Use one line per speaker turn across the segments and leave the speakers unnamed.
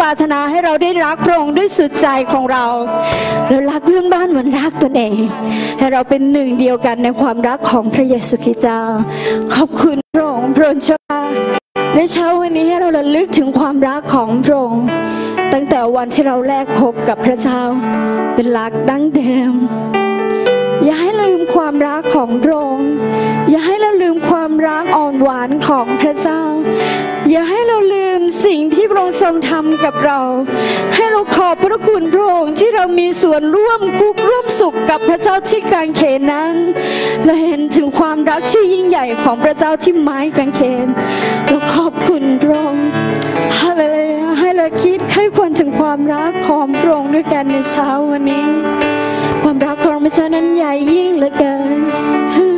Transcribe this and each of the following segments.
ปรารถนาให้เราได้รักพระองค์ด้วยสุดใจของเราเรารักเพื่อนบ้านเหมือนรักตนเอง ให้เราเป็นหนึ่งเดียวกันในความรักของพระเยซูคริสต์เจ้า ขอบคุณพระองค์พระองค์เจ้าในเช้าวันนี้ให้เราระลึกถึงความรักของพระองค์ตั้งแต่วันที่เราแรกพบกับพระเจ้า เป็นรักดั้งเดิม อย่าให้ลืมความรักของพระองค์อย่าให้เราลืมความรักอ่อนหวานของพระเจ้า อย่าให้เราลืมสิ่งที่พระองค์ทรงทำกับเรา ให้เราขอบพระคุณพระองค์ที่เรามีส่วนร่วมทุกร่วมสุขกับพระเจ้าที่กางเขนนั้นเราเห็นถึงความรักที่ยิ่งใหญ่ของพระเจ้าที่ไม้กางเขนเราขอบคุณพระองค์ฮาเลลูยาให้เราคิดให้ควรถึงความรักของพระองค์ด้วยกันในเช้าวันนี้ ความรักของพระเจ้านั้นใหญ่ยิ่งเหลือเกิน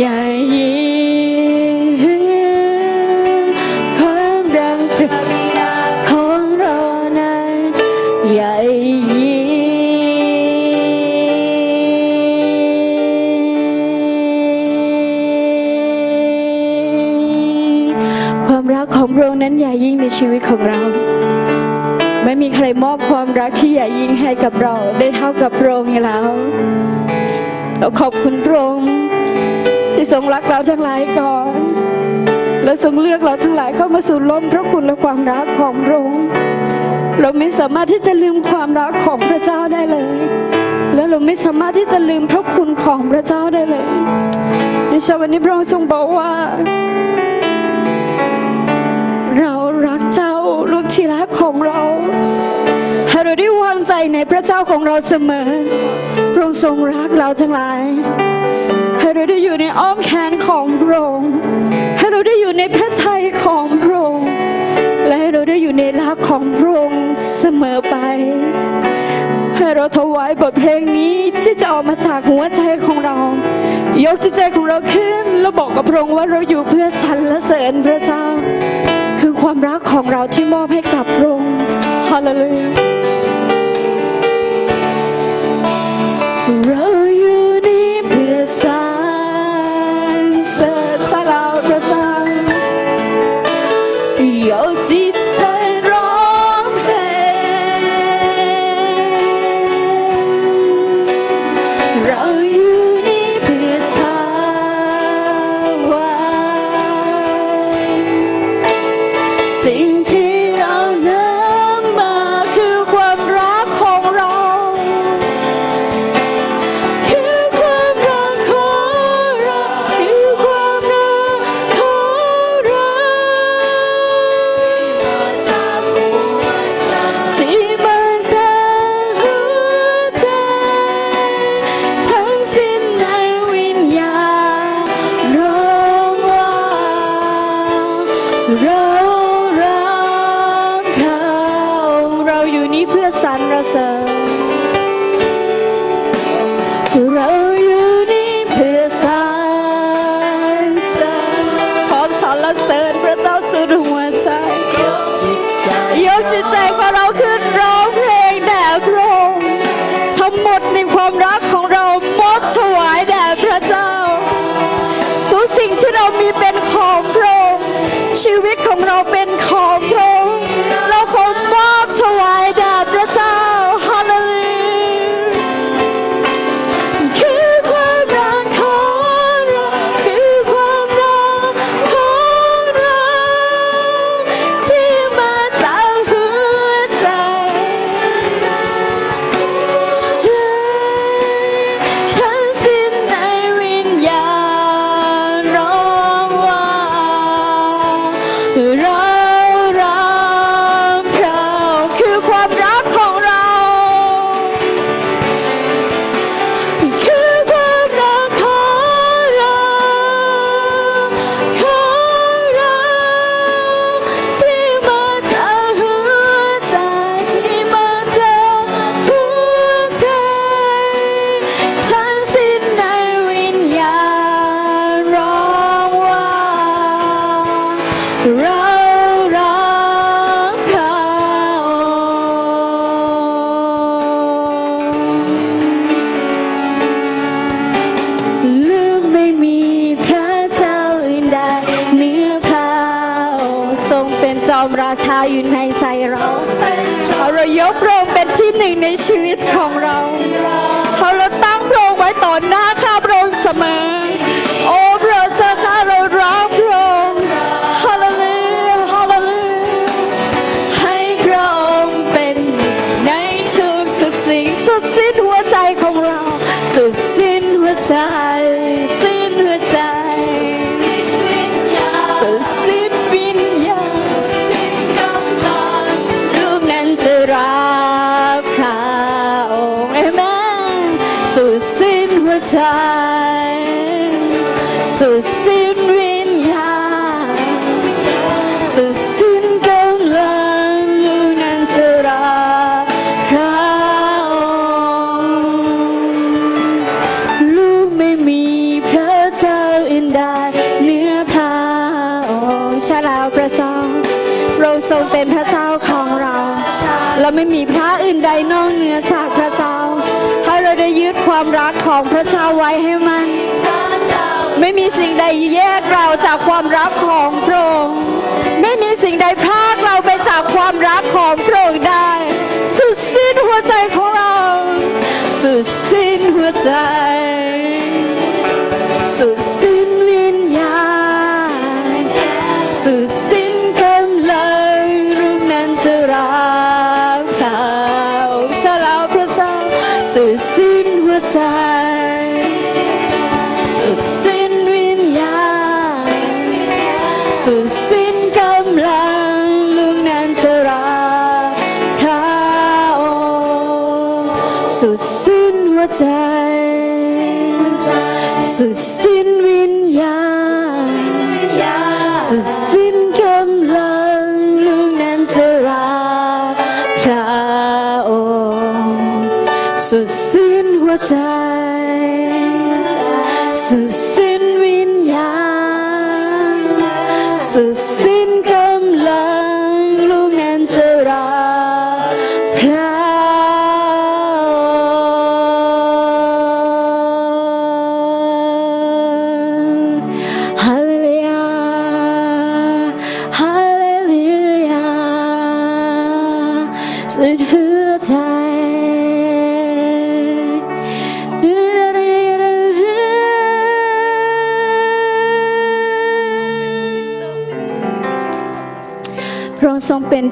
อย่ยิ้มเพิ่มดังปรีดาของเรานั้ญ่ยิ้มความรักของพระองค์นั้นอย่ยิ่งในชีวิตของเราไม่มีใครมอบความรักที่ใหญ่ยิ่งให้กับเราได้เท่ากับพระองค์แล้ว เราขอบคุณพระองค์ ทั้งหลายก่อน และทรงเลือกเราทั้งหลายเข้ามาสู่ล่มพระคุณและความรักของพระองค์เราไม่สามารถที่จะลืมความรักของพระเจ้าได้เลย และเราไม่สามารถที่จะลืมพระคุณของพระเจ้าได้เลย ในเช้าวันนี้พระองค์ทรงบอกว่า เรารักเจ้าลูกที่รักของเราให้เราได้วางใจในพระเจ้าของเราเสมอ พระองค์ทรงรักเราทั้งหลาย ราได้อยู่ในอ้อมแขนของพระองค์ให้เราได้อยู่ในพระทัยของพระองค์และให้เราได้อยู่ในรักของพระองค์เสมอไป ให้เราถวายบทเพลงนี้ที่จะออกมาจากหัวใจของเรา ยกจิตใจของเราขึ้นแล้วบอกกับพระองค์ว่าเราอยู่เพื่อสรรเสริญพระเจ้า คือความรักของเราที่มอบให้กับพระองค์ฮาเลลูยา ไม่มีสิ่งใดแยกเราจากความรักของพระองค์ไม่มีสิ่งใดพรากเราไปจากความรักของพระองค์ได้ สุดสิ้นหัวใจของเรา สุดสิ้นหัวใจ สุด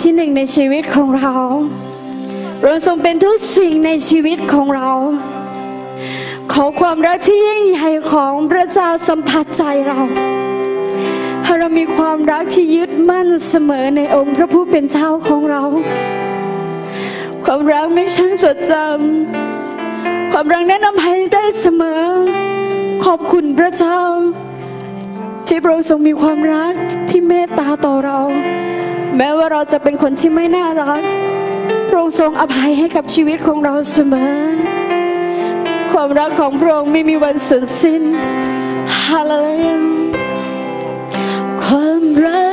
ที่หนึ่งในชีวิตของเราพระทรงเป็นทุกสิ่งในชีวิตของเรา ขอความรักที่ยิ่งใหญ่ของพระเจ้าสัมผัสใจเราให้เรามีความรักที่ยึดมั่นเสมอในองค์พระผู้เป็นเจ้าของเรา ความรักไม่ช่างจดจำความรักแนะนำให้ได้เสมอ ขอบคุณพระเจ้า ที่พระองค์ทรงมีความรักที่เมตตาต่อเรา แม้ว่าเราจะเป็นคนที่ไม่น่ารักพระองค์ทรงอภัยให้กับชีวิตของเราเสมอ ความรักของพระองค์ไม่มีวันสุดสิ้นฮาเลลูยาความรัก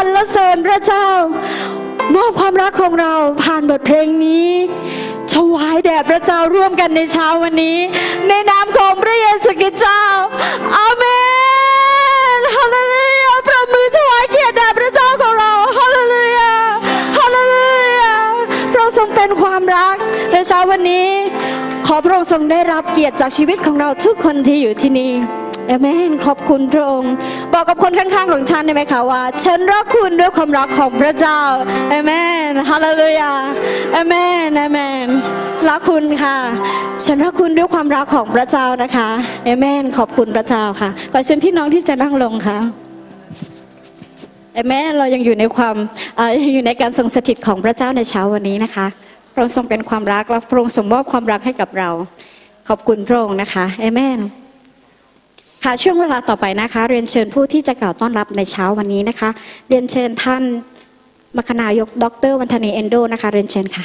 รรเสริญพระเจ้ามอบความรักของเราผ่านบทเพลงนี้ถวายแด่พระเจ้าร่วมกันในเช้าวันนี้ ในนามของพระเยซูคริสต์เจ้าอาเมนฮาเลลูยาประมือถวายเกียรติแด่พระเจ้าของเราฮาเลลูยาฮาเลลูยาพระองค์ทรงเป็นความรักในเช้าวันนี้ ขอพระองค์ทรงได้รับเกียรติจากชีวิตของเราทุกคนที่อยู่ที่นี่ เอเมนขอบคุณพระองค์ บอกกับคนข้างๆของฉันได้ไหมคะว่า ฉันรักคุณด้วยความรักของพระเจ้าเอเมนฮาเลลูยาเอเมนเอเมนรักคุณค่ะ ฉันรักคุณด้วยความรักของพระเจ้านะคะเอเมนขอบคุณพระเจ้าค่ะขอเชิญพี่น้องที่จะนั่งลงค่ะเอเมนเรายังอยู่ในความออยู่ในการทรงสถิตของพระเจ้าในเช้าวันนี้นะคะพระองค์ทรงเป็นความรักและพระองค์ทรงมอบความรักให้กับเรา ขอบคุณพระองค์นะคะเอเมน ค่ะช่วงเวลาต่อไปนะคะ เรียนเชิญผู้ที่จะกล่าวต้อนรับในเช้าวันนี้นะคะ เรียนเชิญท่านมคณายกดรวันธนีเอนโดนะคะ เรียนเชิญค่ะ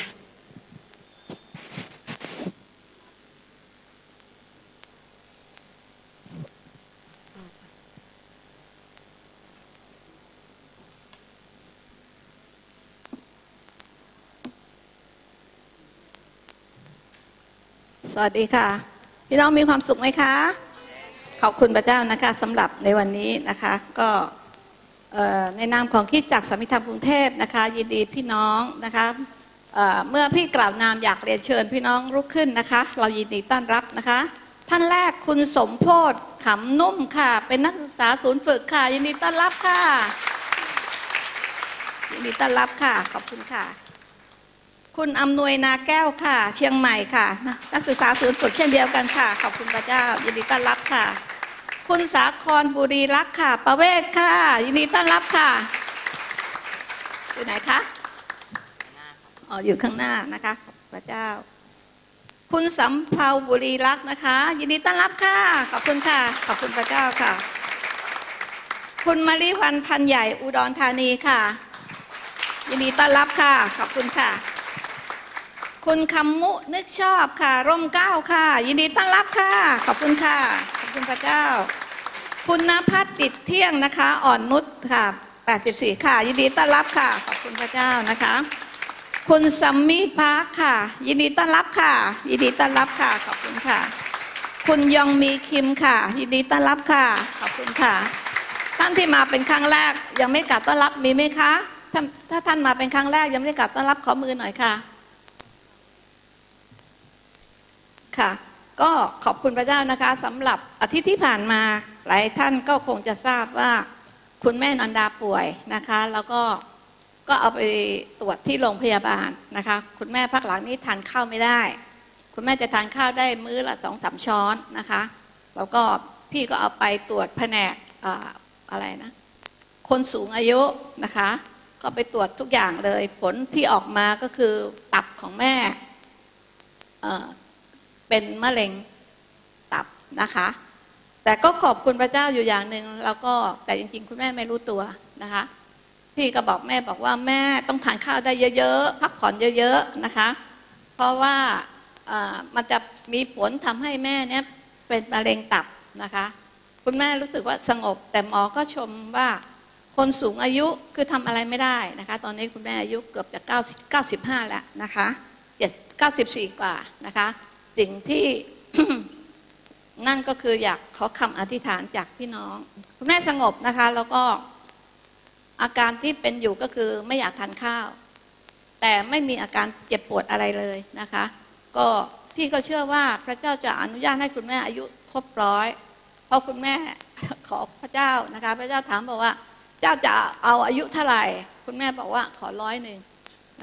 สวัสดีค่ะ พี่น้องมีความสุขไหมคะ ขอบคุณพระเจ้านะคะสำหรับในวันนี้นะคะก็ในนามของคริดจากสามิธรรมกรุงเทพนะคะ ยินดีพี่น้องนะคะเเมื่อพี่กล่าวนามอยากเรียนเชิญพี่น้องลุกขึ้นนะคะ เรายินดีต้อนรับนะคะ ท่านแรกคุณสมโพธขำนุ่มค่ะ เป็นนักศึกษาศูนย์ฝึกค่ะ ยินดีต้อนรับค่ะ ยินดีต้อนรับค่ะ ขอบคุณค่ะ คุณอำนวยนาแก้วค่ะ เชียงใหม่ค่ะ นักศึกษาศูนย์ฝึกเช่นเดียวกันค่ะ ขอบคุณพระเจ้า ยินดีต้อนรับค่ะ คุณสาครบุรีรักค่ะ ประเวศค่ะ ยินดีต้อนรับค่ะ อยู่ไหนคะอ๋ออยู่ข้างหน้านะคะ พระเจ้า คุณสำเภาบุรีรักนะคะ ยินดีต้อนรับค่ะ ขอบคุณค่ะ ขอบคุณพระเจ้าค่ะ คุณมาริวันพันใหญ่อุดรธานีค่ะ ยินดีต้อนรับค่ะ ขอบคุณค่ะ คุณคำมุนึกชอบค่ะ ร่มเก้าค่ะ ยินดีต้อนรับค่ะ ขอบคุณค่ะ ขอบคุณพระเจ้า คุณนภัสติดเที่ยงนะคะ อ่อนนุชค่ะ 84 ค่ะ ยินดีต้อนรับค่ะ ขอบคุณพระเจ้านะคะ คุณซัมมี่พาร์คค่ะ ยินดีต้อนรับค่ะ ยินดีต้อนรับค่ะ ขอบคุณค่ะ คุณยองมีคิมค่ะ ยินดีต้อนรับค่ะ ขอบคุณค่ะ ท่านที่มาเป็นครั้งแรกยังไม่กลับต้อนรับมีไหมคะถ้าถ้าท่านมาเป็นครั้งแรกยังไม่ได้กลับต้อนรับขอมือหน่อยค่ะ ค่ะ ก็ขอบคุณพระเจ้านะคะสำหรับอาทิตย์ที่ผ่านมาหลายท่านก็คงจะทราบว่าคุณแม่นันดาป่วยนะคะ แล้วก็ก็เอาไปตรวจที่โรงพยาบาลนะคะ คุณแม่พักหลังนี้ทานข้าวไม่ได้ คุณแม่จะทานข้าวได้มื้อละสองสามช้อนนะคะ แล้วก็พี่ก็เอาไปตรวจแผนกออะไรนะ คนสูงอายุนะคะ ก็ไปตรวจทุกอย่างเลย ผลที่ออกมาก็คือตับของแม่ เป็นมะเร็งตับนะคะ แต่ก็ขอบคุณพระเจ้าอยู่อย่างหนึ่งแล้วก็แต่จริง ๆ คุณแม่ไม่รู้ตัวนะคะ พี่ก็บอกแม่บอกว่าแม่ต้องทานข้าวได้เยอะๆพักผ่อนเยอะๆนะคะ เพราะว่ามันจะมีผลทำให้แม่เนี่ยเป็นมะเร็งตับนะคะ คุณแม่รู้สึกว่าสงบ แต่หมอก็ชมว่าคนสูงอายุคือทำอะไรไม่ได้นะคะ ตอนนี้คุณแม่อายุเกือบจะ9 95 แล้วนะคะ7 94 กว่านะคะ สิ่งที่นั่นก็คืออยากขอคำอธิษฐานจากพี่น้องคุณแม่สงบนะคะ แล้วก็อาการที่เป็นอยู่ก็คือไม่อยากทานข้าว แต่ไม่มีอาการเจ็บปวดอะไรเลยนะคะ ก็พี่ก็เชื่อว่าพระเจ้าจะอนุญาตให้คุณแม่อายุครบร้อย เพราะคุณแม่ขอพระเจ้านะคะ พระเจ้าถามบอกว่า เจ้าจะเอาอายุเท่าไหร่ คุณแม่บอกว่าขอร้อยหนึ่ง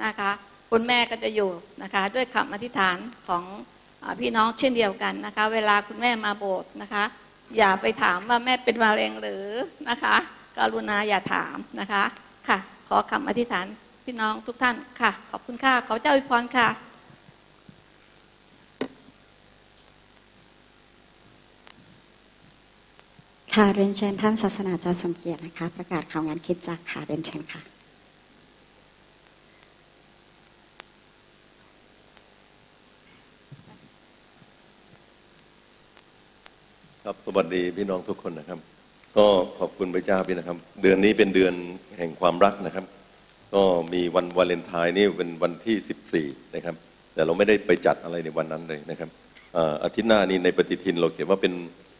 นะคะ คุณแม่ก็จะอยู่นะคะ ด้วยคำอธิษฐานของ พี่น้องเช่นเดียวกันนะคะ เวลาคุณแม่มาโบสถ์นะคะ อย่าไปถามว่าแม่เป็นมะเร็งหรือนะคะกรุณาอย่าถามนะคะค่ะ ขอคำอธิษฐานพี่น้องทุกท่านค่ะ ขอบคุณค่ะขอเจ้าอวยพรค่ะ
ค่ะเรียนเชิญท่านศาสนาจารย์สมเกียรตินะคะ ประกาศข่าวงานคิดจักค่ะเรียนเชิญค่ะ
ครับสวัสดีพี่น้องทุกคนนะครับ ก็ขอบคุณพระเจ้าพี่นะครับ เดือนนี้เป็นเดือนแห่งความรักนะครับ ก็มีวันวาเลนไทน์นี่เป็นวันที่ 14 นะครับ แต่เราไม่ได้ไปจัดอะไรในวันนั้นเลยนะครับอาทิตย์หน้านี้ในปฏิทินเราเขียนว่าเป็น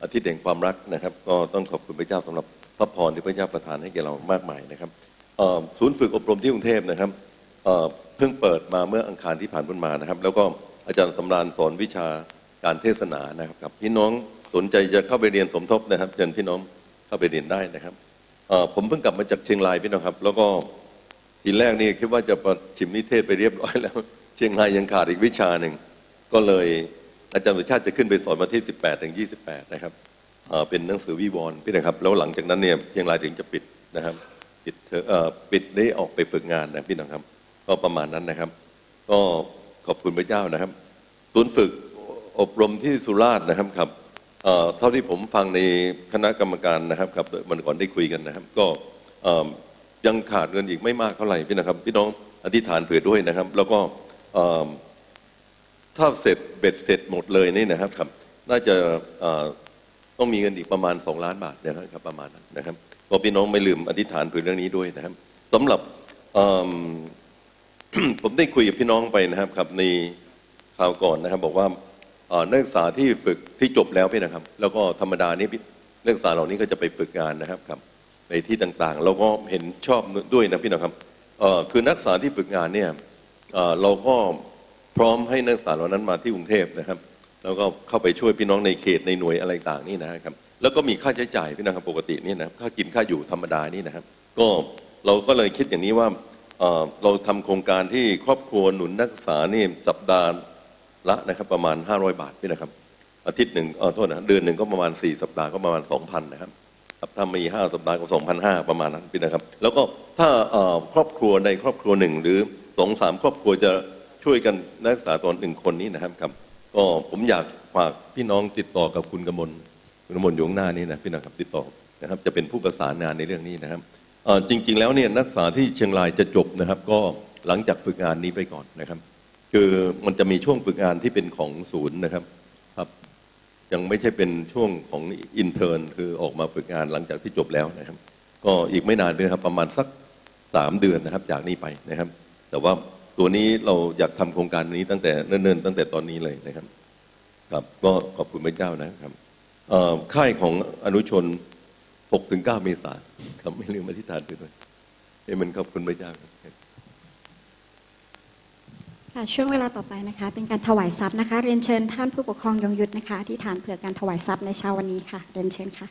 อาทิตย์แห่งความรักนะครับ ก็ต้องขอบคุณพระเจ้าสำหรับพระพรที่พระเจ้าประทานให้แก่เรามากมายนะครับศูนย์ฝึกอบรมที่กรุงเทพนะครับเพิ่งเปิดมาเมื่ออังคารที่ผ่านพ้นมานะครับ แล้วก็อาจารย์สำราญสอนวิชาการเทศนานะครับกับพี่น้อง สนใจจะเข้าไปเรียนสมทบนะครับเชิญพี่น้องเข้าไปเรียนได้นะครับผมเพิ่งกลับมาจากเชียงรายพี่น้องครับ แล้วก็ทีแรกนี่คิดว่าจะประชิมนิเทศไปเรียบร้อยแล้ว เชียงรายยังขาดอีกวิชาหนึ่งก็เลยอาจารย์สุชาติจะขึ้นไปสอนวันที่ 18 ถึง 28 นะครับเป็นหนังสือวิวรณ์พี่นะครับ แล้วหลังจากนั้นเนี่ยเชียงรายถึงจะปิดนะครับ ปิดเออปิดได้ออกไปฝึกงานนะพี่น้องครับ ก็ประมาณนั้นนะครับ ก็ขอบคุณพระเจ้านะครับศูนย์ฝึกอบรมที่สุราษฎร์นะครับครับ เท่าที่ผมฟังในคณะกรรมการนะครับครับมันก่อนได้คุยกันนะครับ ก็ยังขาดเงินอีกไม่มากเท่าไหร่พี่นะครับ พี่น้องอธิษฐานเผื่อด้วยนะครับ แล้วก็ถ้าเสร็จเบ็ดเสร็จหมดเลยนี่นะครับครับ น่าจะต้องมีเงินอีกประมาณ 2 ล้านบาทนะครับประมาณนั้นนะครับก็พี่น้องไม่ลืมอธิษฐานเผื่อเรื่องนี้ด้วยนะครับสำหรับผมได้คุยกับพี่น้องไปนะครับครับในคราวก่อนนะครับ บอกว่า นักศึกษาที่ฝึกที่จบแล้วพี่นะครับ แล้วก็ธรรมดานี้นักศึกษาเหล่านี้ก็จะไปฝึกงานนะครับครับ ในที่ต่างๆ เราก็เห็นชอบด้วยนะพี่นะครับคือนักศึกษาที่ฝึกงานเนี่ยเราก็พร้อมให้นักศึกษาเหล่านั้นมาที่กรุงเทพนะครับ แล้วก็เข้าไปช่วยพี่น้องในเขตในหน่วยอะไรต่างนี่นะครับ แล้วก็มีค่าใช้จ่ายพี่นะครับปกตินี่นะค่ากินค่าอยู่ธรรมดานี่นะครับ ก็เราก็เลยคิดอย่างนี้ว่าเราทำโครงการที่ครอบครัวหนุนนักศึกษานี่สัปดาห์ ละนะครับประมาณ 500 บาทพี่นะครับ อาทิตย์หนึ่งเออโทษนะเดือนหนึ่งก็ประมาณ 4 สัปดาห์ก็ประมาณ 2,000 นะครับครับถ้ามี 5 สัปดาห์ก็2,500 ประมาณนั้นพี่นะครับ แล้วก็ถ้าครอบครัวในครอบครัวหนึ่ง หรือสองสามครอบครัวจะช่วยกันนักศึกษาตอนหนึ่งคนนี้นะครับครับ ก็ผมอยากฝากพี่น้องติดต่อกับคุณกมลคุณกมลอยู่ข้างหน้านี้นะพี่นะครับติดต่อนะครับจะเป็นผู้ประสานงานในเรื่องนี้นะครับจริง ๆ แล้วเนี่ยนักศึกษาที่เชียงรายจะจบนะครับ ก็หลังจากฝึกงานนี้ไปก่อนนะครับ คือมันจะมีช่วงฝึกงานที่เป็นของศูนย์นะครับครับ ยังไม่ใช่เป็นช่วงของอินเทอร์นคือออกมาฝึกงานหลังจากที่จบแล้วนะครับ ก็อีกไม่นานเป็นครับประมาณสักสามเดือนนะครับจากนี้ไปนะครับ แต่ว่าตัวนี้เราอยากทำโครงการนี้ตั้งแต่เนิ่นๆตั้งแต่ตอนนี้เลยนะครับ ครับก็ขอบคุณพระเจ้านะครับค่ายของอนุชน6-9เมษายนครับไม่ลืมอธิษฐานไปด้วยเอ้มันขอบคุณพระเจ้าครับ
ค่ะช่วงเวลาต่อไปนะคะ เป็นการถวายทรัพย์นะคะ เรียนเชิญท่านผู้ปกครองยงยุทธนะคะที่ฐานเผื่อการถวายทรัพย์ในเช้าวันนี้ค่ะ เรียนเชิญค่ะ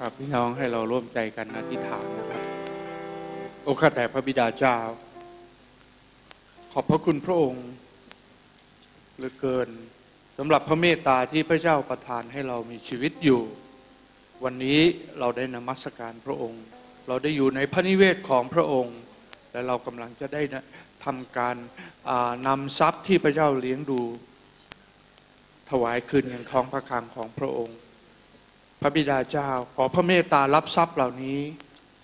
ครับพี่น้องให้เราร่วมใจกันอธิษฐานนะครับ โอ้ข้าแต่พระบิดาเจ้า ขอบพระคุณพระองค์เหลือเกินสำหรับพระเมตตาที่พระเจ้าประทานให้เรามีชีวิตอยู่ วันนี้เราได้นมัสการพระองค์ เราได้อยู่ในพระนิเวศของพระองค์ และเรากำลังจะได้ทำการนำทรัพย์ที่พระเจ้าเลี้ยงดู ถวายคืนอย่างท้องพระคลังของพระองค์ พระบิดาเจ้าขอพระเมตตารับทรัพย์เหล่านี้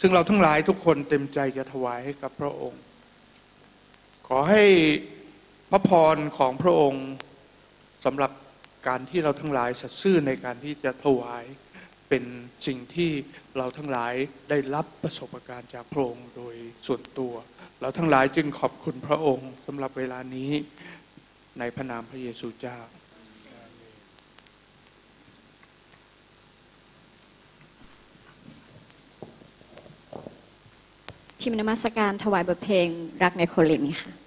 ซึ่งเราทั้งหลายทุกคนเต็มใจจะถวายให้กับพระองค์ ขอให้พระพรของพระองค์สำหรับการที่เราทั้งหลายสัตย์ซื่อในการที่จะถวายเป็นสิ่งที่เราทั้งหลายได้รับประสบการณ์จากพระองค์โดยส่วนตัว เราทั้งหลายจึงขอบคุณพระองค์สำหรับเวลานี้ในพระนามพระเยซูเจ้า
ทีมนมัสการถวายบทเพลงรักในโคลินค่ะ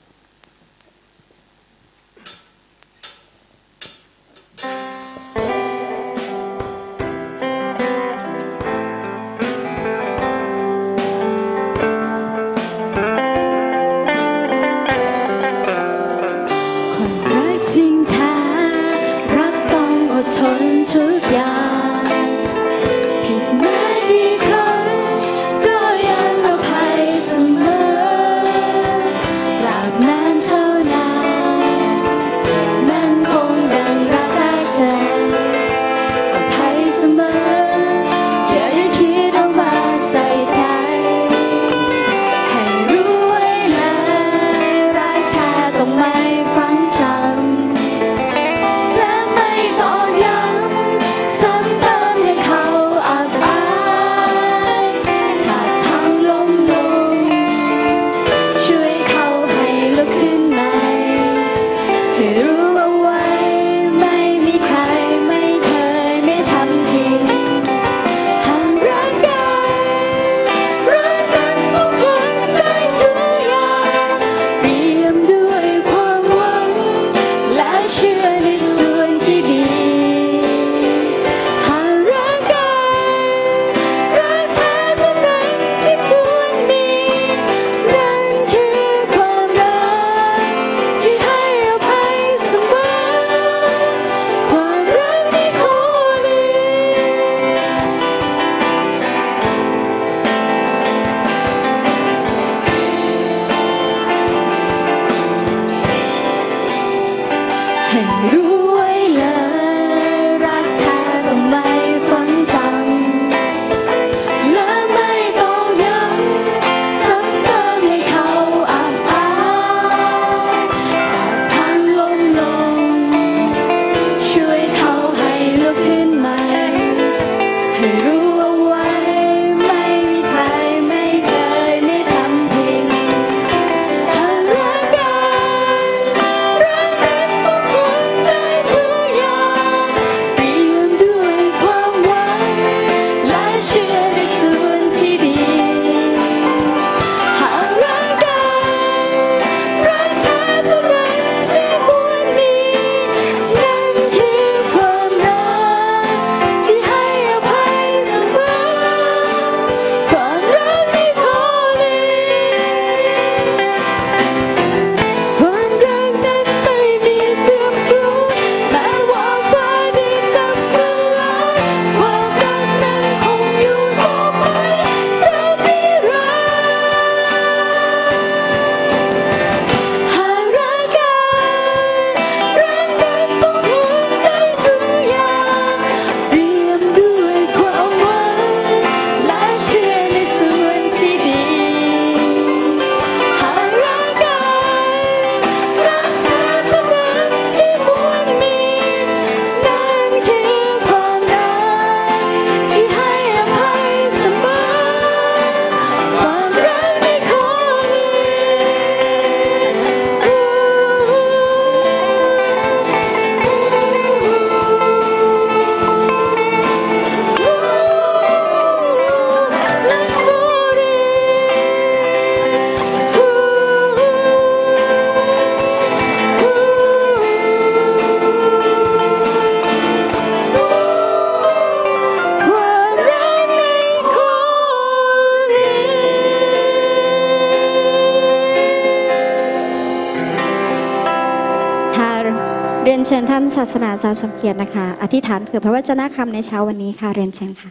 ชิญท่าน
ศาสนาจารย์สมเกียรตินะคะ อธิษฐานเผื่อพระวจนะคำในเช้าวันนี้ค่ะ เรียนเชิญค่ะ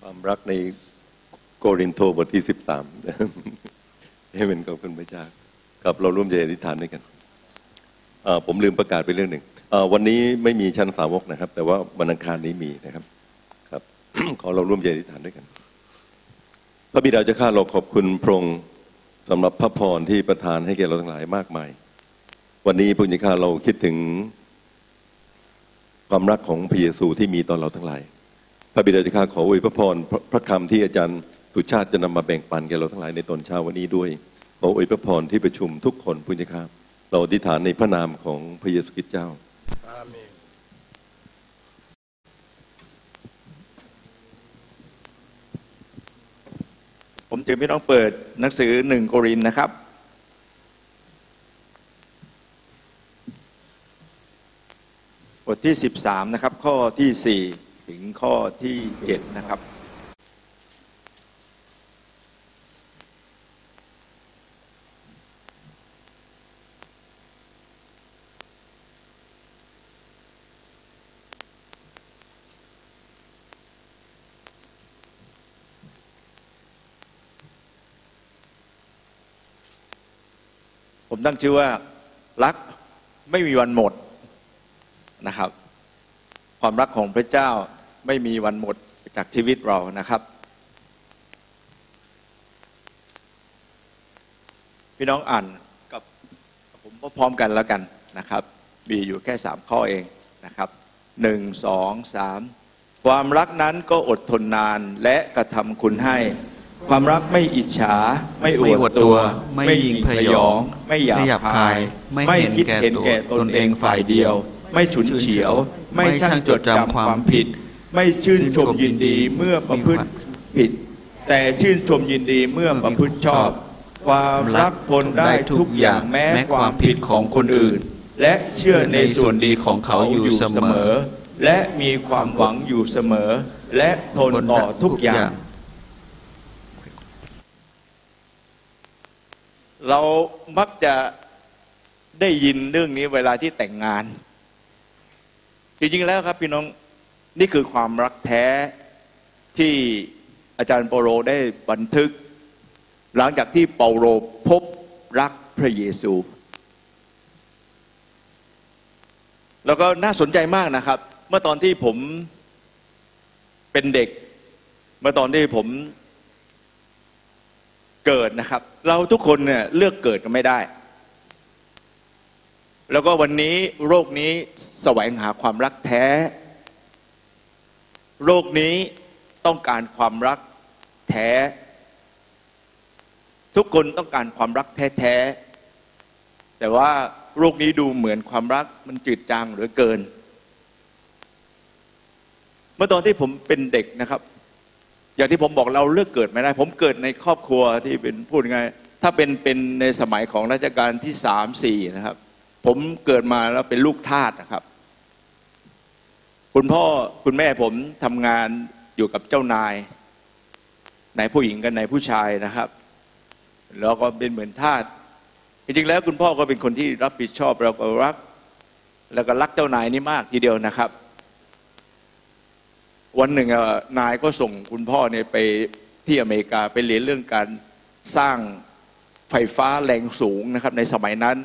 ความรักในโกรินโทบทที่สิบสามให้เป็นของคุณพระเจ้าครับเราร่วมใจอธิษฐานด้วยกัน ผมลืมประกาศไปเรื่องหนึ่ง วันนี้ไม่มีชั้นสาวกนะครับ แต่ว่าวันอังคารนี้มีนะครับ ครับ ขอเราร่วมใจอธิษฐานด้วยกัน พระบิดาเจ้าข้าเราขอบคุณพระองค์สำหรับพระพรที่ประทานให้แก่เราทั้งหลายมากมาย วันนี้พระเจ้าข้าเราคิดถึงความรักของพระเยซูที่มีต่อเราทั้งหลาย พระบิดาเจ้าข้าขออวยพระพรพระพระคำที่อาจารย์สุชาติจะนำมาแบ่งปันแก่เราทั้งหลายในตอนเช้าวันนี้ด้วยขออวยพระพรที่ประชุมทุกคนพุทธเจ้าข้าเราอธิษฐานในพระนามของพระเยซูคริสต์เจ้า
ผมจึงไม่ต้องเปิดหนังสือหนึ่งโครินนะครับ บทที่ 13 นะครับ ข้อที่ 4 ถึงข้อที่ 7 นะครับ ผมตั้งชื่อว่า รักไม่มีวันหมดนะครับ ความรักของพระเจ้าไม่มีวันหมดจากชีวิตเรานะครับ พี่น้องอ่านกับผมพร้อมๆกันแล้วกันนะครับ มีอยู่แค่สามข้อเองนะครับหนึ่งสองสามความรักนั้นก็อดทนนานและกระทำคุณให้ ความรักไม่อิจฉา ไม่อวดตัว
ไม่ยิงพยอง
ไม่หยา
ไม่หยา
บบคา
คายย
ไม่
ไม่
คิด
เห็
เห็น
น
แก่
แก่
ต
ต
น
น
เอ
เองง
ฝ่ายเดียว ไม่ฉุนเฉียว ไม่ช่างจดจำความผิด ไม่ชื่นชมยินดีเมื่อประพฤติผิด แต่ชื่นชมยินดีเมื่อประพฤติชอบ ความรักทนได้ทุกอย่างแม้ความผิดของคนอื่น และเชื่อในส่วนดีของเขาอยู่เสมอ และมีความหวังอยู่เสมอ และทนต่อทุกอย่าง เรามักจะได้ยินเรื่องนี้เวลาที่แต่งงาน จริงๆแล้วครับพี่น้องนี่คือความรักแท้ที่อาจารย์เปาโลได้บันทึก หลังจากที่เปาโลพบรักพระเยซู แล้วก็น่าสนใจมากนะครับ เมื่อตอนที่ผมเป็นเด็ก เมื่อตอนที่ผม เกิดนะครับ เราทุกคนเนี่ยเลือกเกิดกันไม่ได้ แล้วก็วันนี้โรคนี้แสวงหาความรักแท้ โรคนี้ต้องการความรักแท้ ทุกคนต้องการความรักแท้ๆแต่ว่าโรคนี้ดูเหมือนความรักมันจืดจางเหลือเกิน เมื่อตอนที่ผมเป็นเด็กนะครับ อย่างที่ผมบอกเราเลือกเกิดไม่ได้ ผมเกิดในครอบครัวที่เป็นพูดไงายถ้าเป็นเป็นในสมัยของรัชกาลที่สามสี่นะครับ ผมเกิดมาแล้วเป็นลูกทาสนะครับ คุณพ่อคุณแม่ผมทำงานอยู่กับเจ้านายนายผู้หญิงกับนายผู้ชายนะครับ แล้วก็เป็นเหมือนทาสจริงๆแล้วคุณพ่อก็เป็นคนที่รับผิดชอบเราก็รัก แล้วก็รักเจ้านายนี่มากทีเดียวนะครับ วันหนึ่งนายก็ส่งคุณพ่อเนี่ยไปที่อเมริกาไปเรียนเรื่องการสร้างไฟฟ้าแรงสูงนะครับ ในสมัยนั้น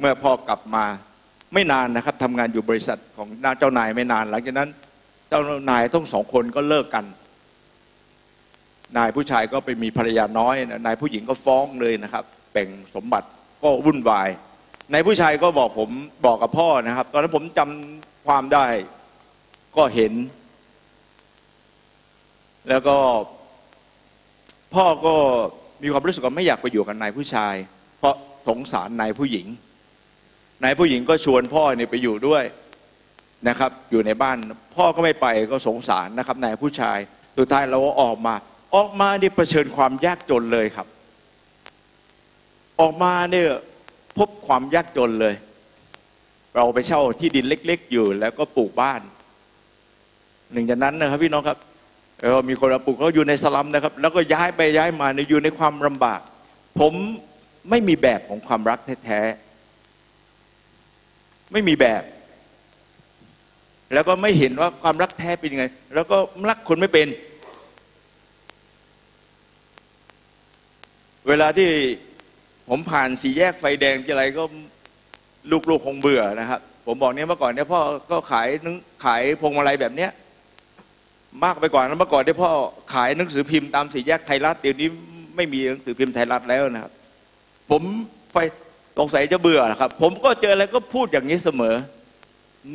เมื่อพ่อกลับมาไม่นานนะครับทำงานอยู่บริษัทของเจ้านายไม่นาน หลังจากนั้นเจ้านายต้องสองคนก็เลิกกัน นายผู้ชายก็ไปมีภรรยาน้อยนายผู้หญิงก็ฟ้องเลยนะครับแบ่งสมบัติก็วุ่นวายนายผู้ชายก็บอกผมบอกกับพ่อนะครับ ตอนนั้นผมจำความได้ก็เห็น แล้วก็พ่อก็มีความรู้สึกว่าไม่อยากไปอยู่กับนายผู้ชาย เพราะสงสารนายผู้หญิง นายผู้หญิงก็ชวนพ่อเนี่ยไปอยู่ด้วยนะครับ อยู่ในบ้านพ่อก็ไม่ไปก็สงสารนะครับนายผู้ชาย สุดท้ายเราก็ออกมา ออกมาเนี่ยเผชิญความยากจนเลยครับ ออกมาเนี่ยพบความยากจนเลย เราไปเช่าที่ดินเล็ก ๆ อยู่แล้วก็ปลูกบ้าน หนึ่งจากนั้นนะครับพี่น้องครับ เออมีคนมาปลูกเขาอยู่ในสลัมนะครับ แล้วก็ย้ายไปย้ายมาเนี่ยอยู่ในความลำบาก ผมไม่มีแบบของความรักแท้ๆไม่มีแบบ แล้วก็ไม่เห็นว่าความรักแท้เป็นยังไง แล้วก็รักคนไม่เป็น เวลาที่ผมผ่านสี่แยกไฟแดงที่ไรก็ลูกๆคงเบื่อนะครับ ผมบอกเนี่ยเมื่อก่อนเนี่ยพ่อก็ขายนึงขายพวงมาลัยแบบเนี้ย มากไปกว่านั้นเมื่อก่อนที่พ่อขายหนังสือพิมพ์ตามสี่แยกไทยรัฐเดี๋ยวนี้ไม่มีหนังสือพิมพ์ไทยรัฐแล้วนะครับ ผมไปสงสัยจะเบื่อนะครับ ผมก็เจออะไรก็พูดอย่างนี้เสมอ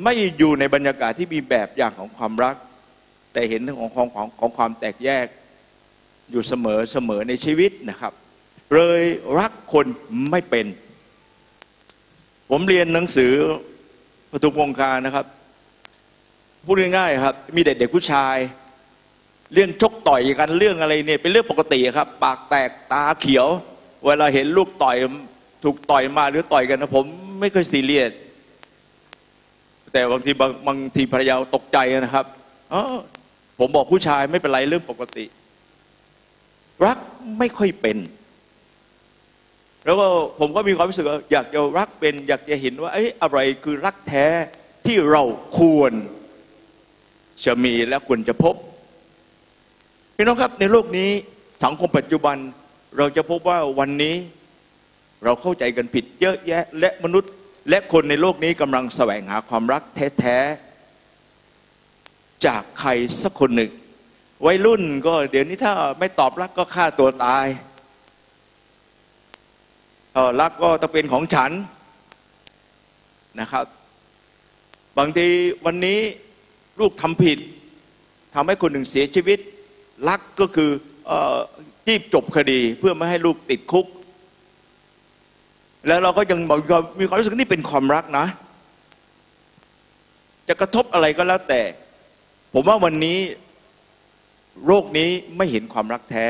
ไม่อยู่ในบรรยากาศที่มีแบบอย่างของความรัก แต่เห็นเรื่องของของของของความแตกแยกอยู่เสมอเสมอในชีวิตนะครับ เลยรักคนไม่เป็น ผมเรียนหนังสือปทุมวงการนะครับ พูดง่ายๆครับ มีเด็กๆผู้ชาย เรื่องชกต่อยกันเรื่องอะไรเนี่ยเป็นเรื่องปกติครับ ปากแตกตาเขียว เวลาเห็นลูกต่อยถูกต่อยมาหรือต่อยกันนะผมไม่เคยซีเรียสแต่บางทีบางบางทีภรรยาตกใจนะครับอ๋อผมบอกผู้ชายไม่เป็นไรเรื่องปกติ รักไม่ค่อยเป็น แล้วก็ผมก็มีความรู้สึกว่าอยากจะรักเป็น อยากจะเห็นว่าเอ้ยอะไรคือรักแท้ที่เราควร จะมีและควรจะพบพี่น้องครับในโลกนี้สังคมปัจจุบันเราจะพบว่าวันนี้เราเข้าใจกันผิดเยอะแยะ และมนุษย์ และคนในโลกนี้กำลังแสวงหาความรักแท้ๆ จากใครสักคนหนึ่ง วัยรุ่นก็เดี๋ยวนี้ถ้าไม่ตอบรักก็ฆ่าตัวตายเออรักก็ต้องเป็นของฉันนะครับ บางทีวันนี้ ลูกทำผิดทำให้คนหนึ่งเสียชีวิตรักก็คือจีบจบคดีเพื่อไม่ให้ลูกติดคุก แล้วเราก็ยังบอกมีความรู้สึกนี่เป็นความรักนะ จะกระทบอะไรก็แล้วแต่ ผมว่าวันนี้โรคนี้ไม่เห็นความรักแท้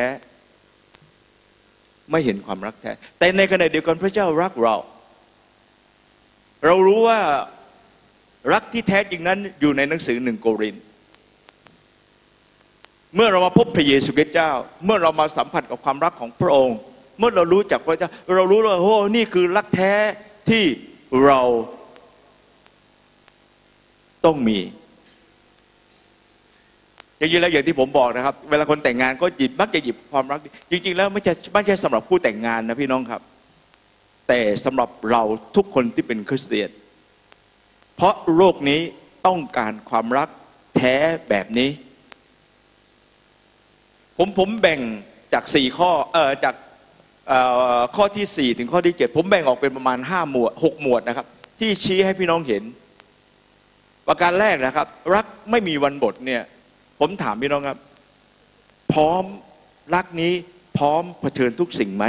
ไม่เห็นความรักแท้ แต่ในขณะเดียวกันพระเจ้ารักเรา เรารู้ว่า รักที่แท้จริงนั้นอยู่ในหนังสือหนึ่งโกริน เมื่อเรามาพบพระเยซูคริสต์เจ้า เมื่อเรามาสัมผัสกับความรักของพระองค์ เมื่อเรารู้จักพระเจ้า เรารู้ว่าโอ้นี่คือรักแท้ที่เราต้องมี อย่างนี้แล้วอย่างที่ผมบอกนะครับ เวลาคนแต่งงานก็หยิบมักจะหยิบความรัก จริง ๆ แล้วไม่ใช่ไม่ใช่สำหรับผู้แต่งงานนะพี่น้องครับ แต่สำหรับเราทุกคนที่เป็นคริสเตียน ราะโลกนี้ต้องการความรักแท้แบบนี้ ผมผมแบ่งจากสี่ข้อเอ่อจากข้อที่สี่ถึงข้อที่เจ็ดผมแบ่งออกเป็นประมาณห้าหมวดหกหมวดนะครับ ที่ชี้ให้พี่น้องเห็น ประการแรกนะครับ รักไม่มีวันบทเนี่ย ผมถามพี่น้องครับ พร้อมรักนี้พร้อมเผชิญทุกสิ่งไหม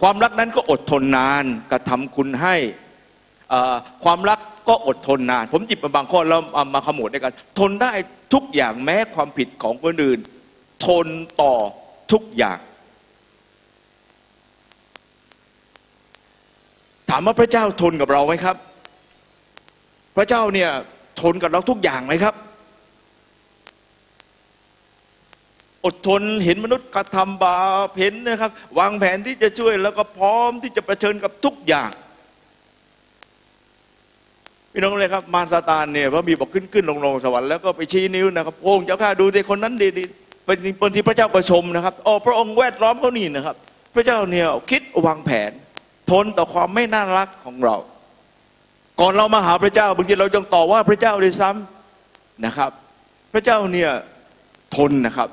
ความรักนั้นก็อดทนนานกระทำคุณให้ ความรักก็อดทนนาน ผมจิบมาบางข้อแล้วเอามาขมวดด้วยกัน ทนได้ทุกอย่างแม้ความผิดของคนอื่น ทนต่อทุกอย่าง ถามว่าพระเจ้าทนกับเราไหมครับ พระเจ้าเนี่ยทนกับเราทุกอย่างไหมครับ อดทนเห็นมนุษย์กระทำบาปเห็นนะครับ วางแผนที่จะช่วยแล้วก็พร้อมที่จะเผชิญกับทุกอย่าง พี่น้องเลยครับมารซาตานเนี่ยพระมีบอกขึ้นขึ้นลงลงสวรรค์แล้วก็ไปชี้นิ้วนะครับพระองค์เจ้าข้าดูแต่คนนั้นดีดีเป็นเป็นที่พระเจ้าประชมนะครับโอ้พระองค์แวดล้อมเขานี่นะครับ พระเจ้าเนี่ยคิดวางแผน ทนต่อความไม่น่ารักของเรา ก่อนเรามาหาพระเจ้าบางทีเรายังต่อว่าพระเจ้าเลยซ้ำนะครับ พระเจ้าเนี่ยทนนะครับ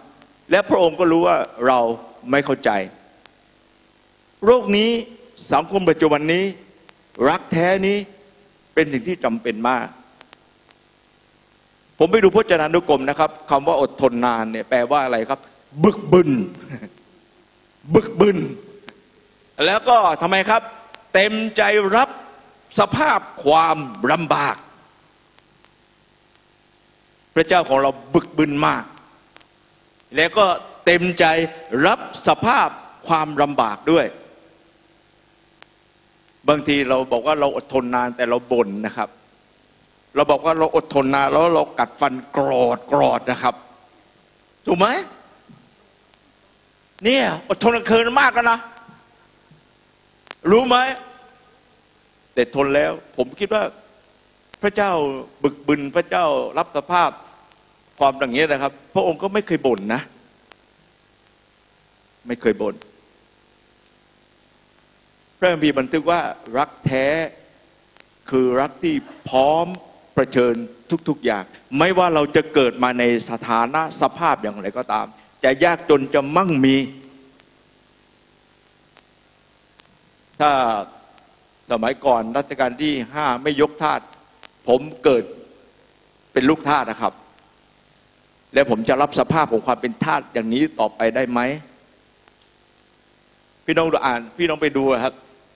และพระองค์ก็รู้ว่าเราไม่เข้าใจ โรคนี้สังคมปัจจุบันนี้ รักแท้นี้ เป็นสิ่งที่จำเป็นมาก ผมไปดูพจนานุกรมนะครับคำว่าอดทนนานเนี่ยแปลว่าอะไรครับ บึกบึน บึกบึน แล้วก็ทำไมครับ เต็มใจรับสภาพความลำบาก พระเจ้าของเราบึกบึนมาก แล้วก็เต็มใจรับสภาพความลำบากด้วย บางทีเราบอกว่าเราอดทนนานแต่เราบ่นนะครับ เราบอกว่าเราอดทนนานแล้วเรากัดฟันกรอดกรอดนะครับ ถูกไหมเนี่ยอดทนเกินมากแล้วนะรู้ไหมแต่ทนแล้ว ผมคิดว่าพระเจ้าบึกบึนพระเจ้ารับสภาพความอย่างนี้นะครับ พระองค์ก็ไม่เคยบ่นนะ ไม่เคยบ่น ระคัมภีร์บันทึกว่ารักแท้คือรักที่พร้อมประเชิญทุกๆอย่าง ไม่ว่าเราจะเกิดมาในสถานะสภาพอย่างไรก็ตาม จะยากจนจะมั่งมี ถ้าสมัยก่อนรัชกาลที่ห้าไม่ยกทาสผมเกิดเป็นลูกทาสนะครับ แล้วผมจะรับสภาพของความเป็นทาสอย่างนี้ต่อไปได้ไหมพี่น้องดูอ่าน พี่น้องไปดูครับ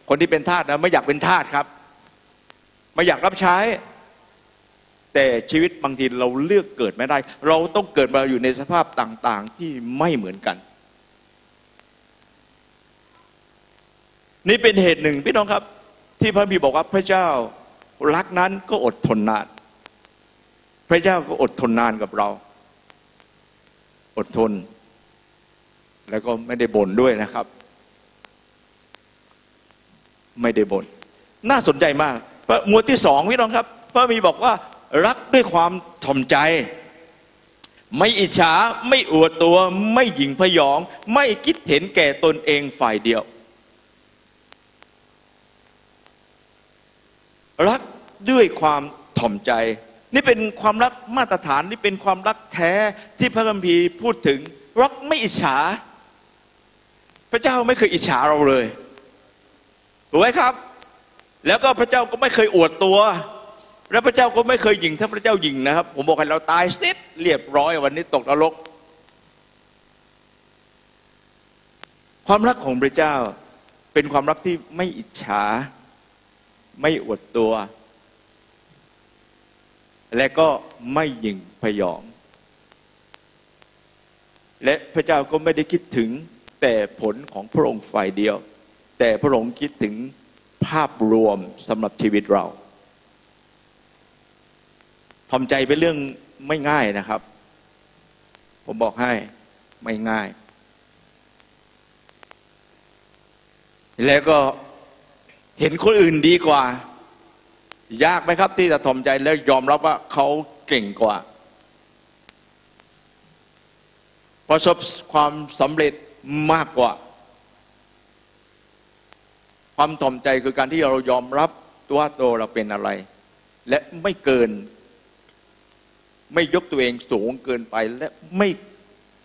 คนที่เป็นทาสนะไม่อยากเป็นทาสครับ ไม่อยากรับใช้ แต่ชีวิตบางทีเราเลือกเกิดไม่ได้ เราต้องเกิดมาอยู่ในสภาพต่างๆที่ไม่เหมือนกัน นี่เป็นเหตุหนึ่งพี่น้องครับ ที่พระบีร์บอกว่าพระเจ้ารักนั้นก็อดทนนาน พระเจ้าก็อดทนนานกับเรา อดทน แล้วก็ไม่ได้บ่นด้วยนะครับ ไม่ได้บ่นน่าสนใจมากพระหมวดที่สองพี่น้องครับพระมีบอกว่ารักด้วยความถ่อมใจ ไม่อิจฉาไม่อวดตัว ไม่หยิ่งพยอง ไม่คิดเห็นแก่ตนเองฝ่ายเดียว รักด้วยความถ่อมใจ นี่เป็นความรักมาตรฐานนี่เป็นความรักแท้ที่พระคัมภีร์พูดถึง รักไม่อิจฉา พระเจ้าไม่เคยอิจฉาเราเลย ถูกไหมครับ แล้วก็พระเจ้าก็ไม่เคยอวดตัว และพระเจ้าก็ไม่เคยหยิงถ้าพระเจ้าหยิงนะครับ ผมบอกให้เราตายซิดเรียบร้อยวันนี้ตกนรก ความรักของพระเจ้าเป็นความรักที่ไม่อิจฉา ไม่อวดตัว และก็ไม่หยิ่งพยองและพระเจ้าก็ไม่ได้คิดถึงแต่ผลของพระองค์ฝ่ายเดียว แต่พระองค์คิดถึงภาพรวมสำหรับชีวิตเราทำใจเป็นเรื่องไม่ง่ายนะครับ ผมบอกให้ไม่ง่าย แล้วก็เห็นคนอื่นดีกว่า ยากไหมครับที่จะทอมใจแล้วยอมรับว่าเขาเก่งกว่า ประสบความสำเร็จมากกว่า ความถ่อมใจคือการที่เรายอมรับตัวตัวเราเป็นอะไร และไม่เกิน ไม่ยกตัวเองสูงเกินไป และไม่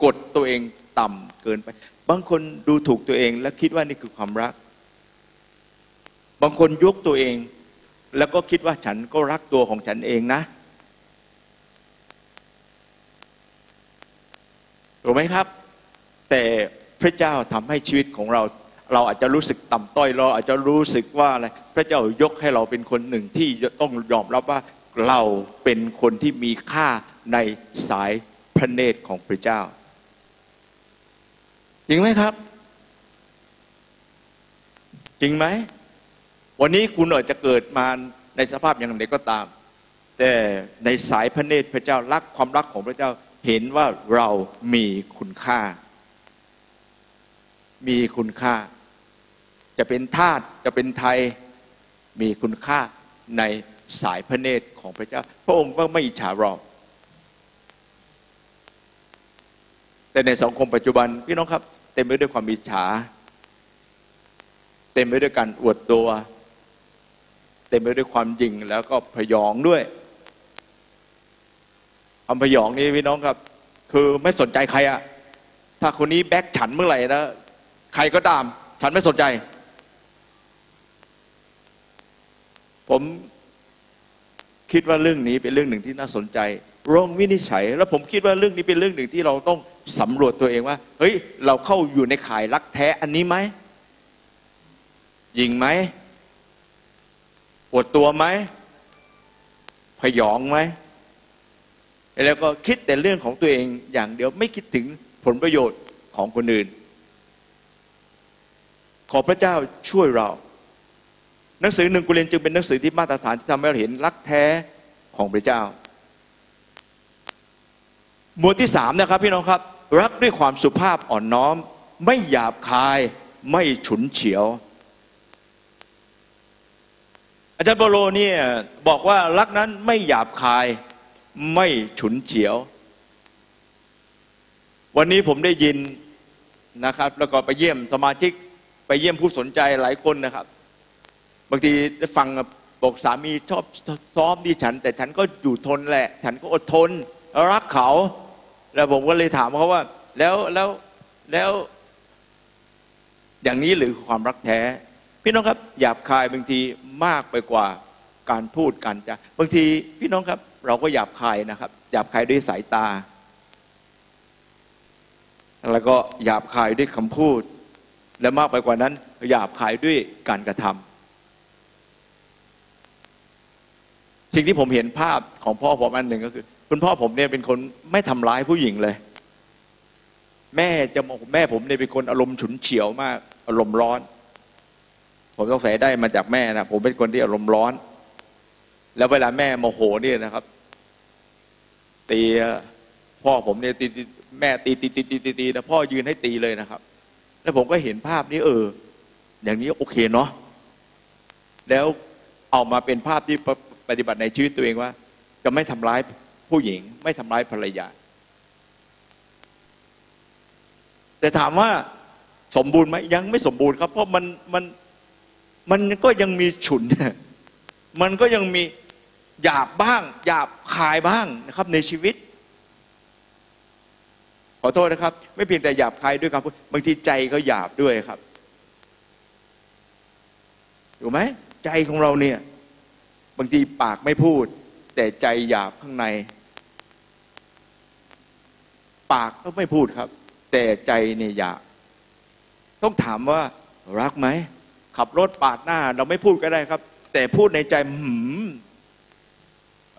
กดตัวเองต่ำเกินไป บางคนดูถูกตัวเองและคิดว่านี่คือความรัก บางคนยกตัวเอง แล้วก็คิดว่าฉันก็รักตัวของฉันเองนะถูกไหมครับ แต่พระเจ้าทำให้ชีวิตของเรา เราอาจจะรู้สึกต่ำต้อยเราอาจจะรู้สึกว่าอะไรพระเจ้ายกให้เราเป็นคนหนึ่งที่ต้องยอมรับว่าเราเป็นคนที่มีค่าในสายพระเนตรของพระเจ้าจริงไหมครับ จริงไหม วันนี้คุณอาจจะเกิดมาในสภาพอย่างไรก็ตาม แต่ในสายพระเนตรพระเจ้ารักความรักของพระเจ้าเห็นว่าเรามีคุณค่า มีคุณค่า จะเป็นทาสจะเป็นไทยมีคุณค่าในสายพระเนตรของพระเจ้า พระองค์ก็ไม่อิจฉาเราแต่ในสังคมปัจจุบันพี่น้องครับ เต็มไปด้วยความอิจฉา เต็มไปด้วยการอวดตัว เต็มไปด้วยความยิงแล้วก็พยองด้วยคำพยองนี่พี่น้องครับ คือไม่สนใจใครอะถ้าคนนี้แบกฉันเมื่อไหร่นะ ใครก็ตาม ฉันไม่สนใจ ผมคิดว่าเรื่องนี้เป็นเรื่องหนึ่งที่น่าสนใจลองวินิจฉัย แล้วผมคิดว่าเรื่องนี้เป็นเรื่องหนึ่งที่เราต้องสำรวจตัวเองว่า เฮ้ย เราเข้าอยู่ในข่ายรักแท้อันนี้ไหมยิงไหมปวดตัวไหมพยองไหมแล้วก็คิดแต่เรื่องของตัวเองอย่างเดียวไม่คิดถึงผลประโยชน์ของคนอื่น ขอพระเจ้าช่วยเรา หนังสือหนึ่งกุเรียนจึงเป็นหนังสือที่มาตรฐานที่ทำให้เราเห็นรักแท้ของพระเจ้า หมวดที่สามนะครับพี่น้องครับ รักด้วยความสุภาพอ่อนน้อม ไม่หยาบคายไม่ฉุนเฉียว อาจารย์โปโลเนี่ยบอกว่ารักนั้นไม่หยาบคายไม่ฉุนเฉียว วันนี้ผมได้ยินนะครับ แล้วก็ไปเยี่ยมสมาชิก ไปเยี่ยมผู้สนใจหลายคนนะครับ บางทีได้ฟังบอกสามีชอบซ้อมดิฉัน แต่ฉันก็อยู่ทนแหละ ฉันก็อดทนรักเขา แล้วผมก็เลยถามเขาว่า แล้วแล้วแล้ว อย่างนี้หรือความรักแท้ พี่น้องครับหยาบคายบางทีมากไปกว่าการพูดกันจะบางทีพี่น้องครับ เราก็หยาบคายนะครับหยาบคายด้วยสายตา แล้วก็หยาบคายด้วยคำพูด และมากไปกว่านั้นหยาบคายด้วยการกระทำสิ่งที่ผมเห็นภาพของพ่อผมอันหนึ่งก็คือ คุณพ่อผมเนี่ยเป็นคนไม่ทำร้ายผู้หญิงเลย แม่จะบอกแม่ผมเนี่ยเป็นคนอารมณ์ฉุนเฉียวมาก อารมณ์ร้อน ผมต้องใส่ได้มาจากแม่นะผมเป็นคนที่อารมณ์ร้อน แล้วเวลาแม่โมโหเนี่ยนะครับตีพ่อผมเนี่ยตีแม่ตีตีตีตีตีตีนะพ่อยืนให้ตีเลยนะครับ แล้วผมก็เห็นภาพนี้เออ อย่างนี้โอเคเนาะแล้วเอามาเป็นภาพที่ปฏิบัติในชีวิตตัวเองว่า จะไม่ทำร้ายผู้หญิง ไม่ทำร้ายภรรยา แต่ถามว่าสมบูรณ์ไหมยังไม่สมบูรณ์ครับ เพราะมันมันมันก็ยังมีฉุน มันก็ยังมีหยาบบ้าง หยาบคายบ้างนะครับในชีวิต ขอโทษนะครับ ไม่เพียงแต่หยาบคายด้วยคำพูดบางทีใจก็หยาบด้วยครับถูกไหมใจของเราเนี่ย บางทีปากไม่พูด แต่ใจหยาบข้างใน ปากก็ไม่พูดครับ แต่ใจเนี่ยหยาบต้องถามว่ารักไหมขับรถปาดหน้า เราไม่พูดก็ได้ครับ แต่พูดในใจหืม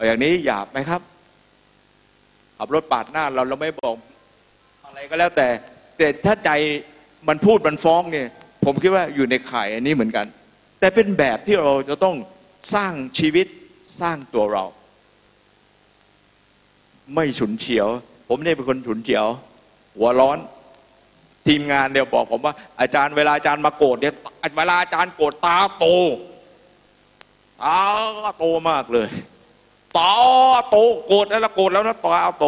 อย่างนี้หยาบไหมครับขับรถปาดหน้าเราเราไม่บอก อะไรก็แล้วแต่ แต่ถ้าใจมันพูดมันฟ้องเนี่ยผมคิดว่าอยู่ในข่ายอันนี้เหมือนกัน แต่เป็นแบบที่เราจะต้องสร้างชีวิตสร้างตัวเรา ไม่ฉุนเฉียว ผมเนี่ยเป็นคนฉุนเฉียว หัวร้อน ทีมงานเนี่ยบอกผมว่า อาจารย์เวลาอาจารย์มาโกรธเนี่ยเวลาอาจารย์โกรธตาโตตาโตมากเลยตาโตโกรธแล้วโกรธแล้วนะตาโต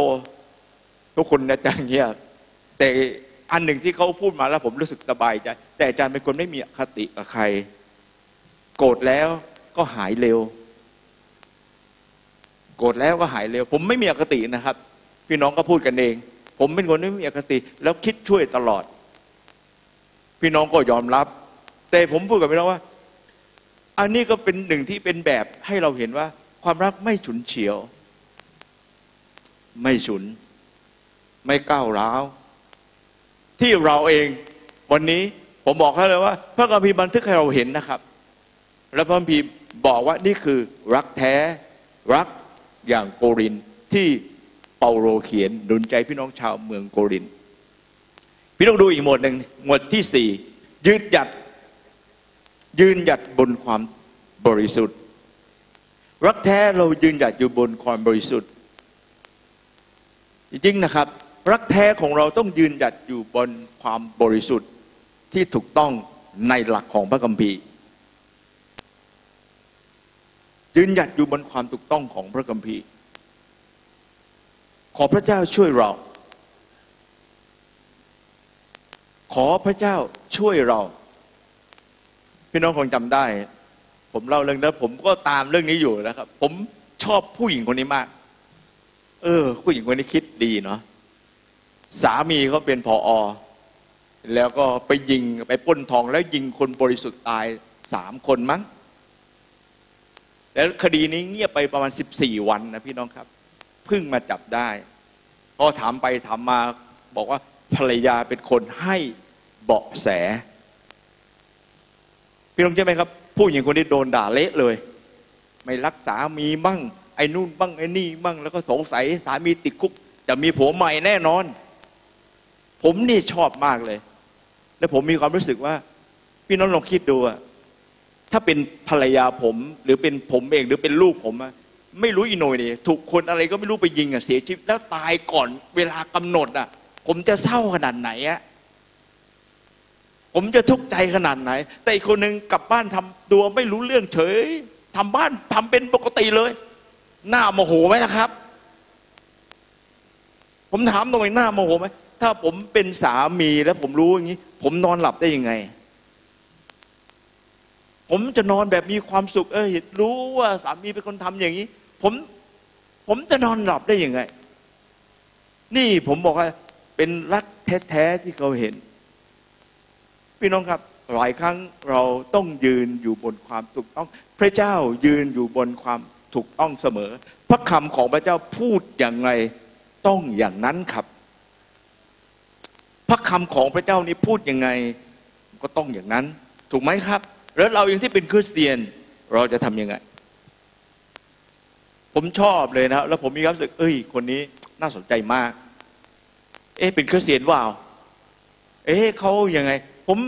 ทุกคนเนี่ยจะเงี้ย แต่อันหนึ่งที่เขาพูดมาแล้วผมรู้สึกสบายใจ แต่อาจารย์เป็นคนไม่มีคติกับใคร โกรธแล้วก็หายเร็ว โกรธแล้วก็หายเร็ว ผมไม่มีอคตินะครับ พี่น้องก็พูดกันเอง ผมเป็นคนไม่มีอคติ แล้วคิดช่วยตลอด พี่น้องก็ยอมรับ แต่ผมพูดกับพี่น้องว่า อันนี้ก็เป็นหนึ่งที่เป็นแบบให้เราเห็นว่า ความรักไม่ฉุนเฉียว ไม่ฉุน ไม่ก้าวร้าว ที่เราเองวันนี้ผมบอกให้เลยว่า พระคัมภีร์บันทึกให้เราเห็นนะครับ และพระคัมภีร์บอกว่านี่คือรักแท้รักอย่างโกรินที่เปาโลเขียนหนุนใจพี่น้องชาวเมืองโกริน พี่ต้องดูอีกหมวดหนึ่งหมวดที่สี่ยืนหยัดยืนหยัดบนความบริสุทธิ์ รักแท้เรายืนหยัดอยู่บนความบริสุทธิ์ จริงๆนะครับ รักแท้ของเราต้องยืนหยัดอยู่บนความบริสุทธิ์ที่ถูกต้องในหลักของพระคัมภีร์ยืนหยัดอยู่บนความถูกต้องของพระคัมภีร์ ขอพระเจ้าช่วยเรา ขอพระเจ้าช่วยเรา พี่น้องคงจำได้ ผมเล่าเรื่องนั้นผมก็ตามเรื่องนี้อยู่นะครับ ผมชอบผู้หญิงคนนี้มาก เออ ผู้หญิงคนนี้คิดดีเนาะ สามีเขาเป็นพออแล้วก็ไปยิงไปปล้นทองแล้วยิงคนบริสุทธิ์ตายสามคนมั้ง แล้วคดีนี้เงียบไปประมาณ 14 วันนะพี่น้องครับ เพิ่งมาจับได้พอถามไปถามมาบอกว่าภรรยาเป็นคนให้เบาะแส พี่น้องใช่ไหมครับ ผู้หญิงคนนี้โดนด่าเละเลย ไม่รักษามีบ้างไอ้นู่นบ้างไอ้นี่บ้างแล้วก็สงสัยสามีติดคุก จะมีผัวใหม่แน่นอน ผมนี่ชอบมากเลย แล้วผมมีความรู้สึกว่า พี่น้องลองคิดดูอะถ้าเป็นภรรยาผม หรือเป็นผมเองหรือเป็นลูกผมอะไม่รู้อีโนยเนี่ยถูกคนอะไรก็ไม่รู้ไปยิงอะเสียชีวิตแล้วตายก่อนเวลากำหนดอะผมจะเศร้าขนาดไหนอะผมจะทุกข์ใจขนาดไหน แต่อีกคนหนึ่งกลับบ้านทำตัวไม่รู้เรื่องเฉยทำบ้านทำเป็นปกติเลย หน้าโมโหไหมล่ะครับ ผมถามตรงนี้หน้าโมโหไหม ถ้าผมเป็นสามีแล้วผมรู้อย่างนี้ ผมนอนหลับได้ยังไง ผมจะนอนแบบมีความสุข เออรู้ว่าสามีเป็นคนทำอย่างนี้ ผมผมจะนอนหลับได้ยังไง นี่ผมบอกว่าเป็นรักแท้ๆที่เขาเห็น พี่น้องครับ หลายครั้งเราต้องยืนอยู่บนความถูกต้อง พระเจ้ายืนอยู่บนความถูกต้องเสมอ พระคำของพระเจ้าพูดอย่างไรต้องอย่างนั้นครับ พระคำของพระเจ้านี้พูดยังไงก็ต้องอย่างนั้น ถูกไหมครับ แล้วเราเองที่เป็นคริสเตียนเราจะทำยังไง ผมชอบเลยนะแล้วผมมีความรู้สึก เอ้ย คนนี้น่าสนใจมาก เอ๊ะเป็นคริสเตียนว่าเอ๊ะเขายังไง ผม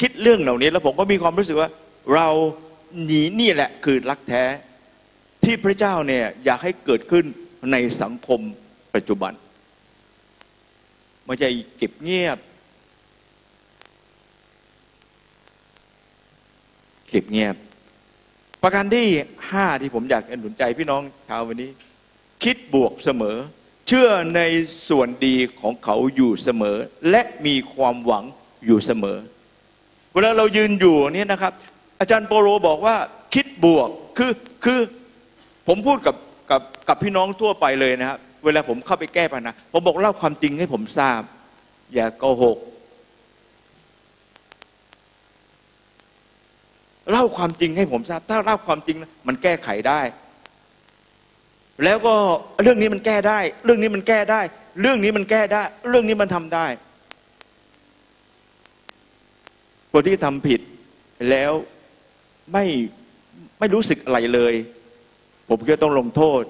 คิดเรื่องเหล่านี้ แล้วผมก็มีความรู้สึกว่า เราหนีนี่แหละคือรักแท้ที่พระเจ้าเนี่ยอยากให้เกิดขึ้นในสังคมปัจจุบัน ไม่ใช่เก็บเงียบ เก็บเงียบ ประการที่ห้าที่ผมอยากจะหนุนใจพี่น้องชาววันนี้ คิดบวกเสมอ เชื่อในส่วนดีของเขาอยู่เสมอ และมีความหวังอยู่เสมอ เวลาเรายืนอยู่เนี่ยนะครับ อาจารย์โปโลบอกว่า คิดบวกคือคือผมพูดกับกับกับพี่น้องทั่วไปเลยนะครับ เวลาผมเข้าไปแก้ปัญหาผมบอกเล่าความจริงให้ผมทราบ อย่าโกหก เล่าความจริงให้ผมทราบ ถ้าเล่าความจริง มันแก้ไขได้ แล้วก็เรื่องนี้มันแก้ได้ เรื่องนี้มันแก้ได้ เรื่องนี้มันแก้ได้ เรื่องนี้มันทำได้ คนที่ทำผิดแล้วไม่ไม่รู้สึกอะไรเลย ผมก็ต้องลงโทษ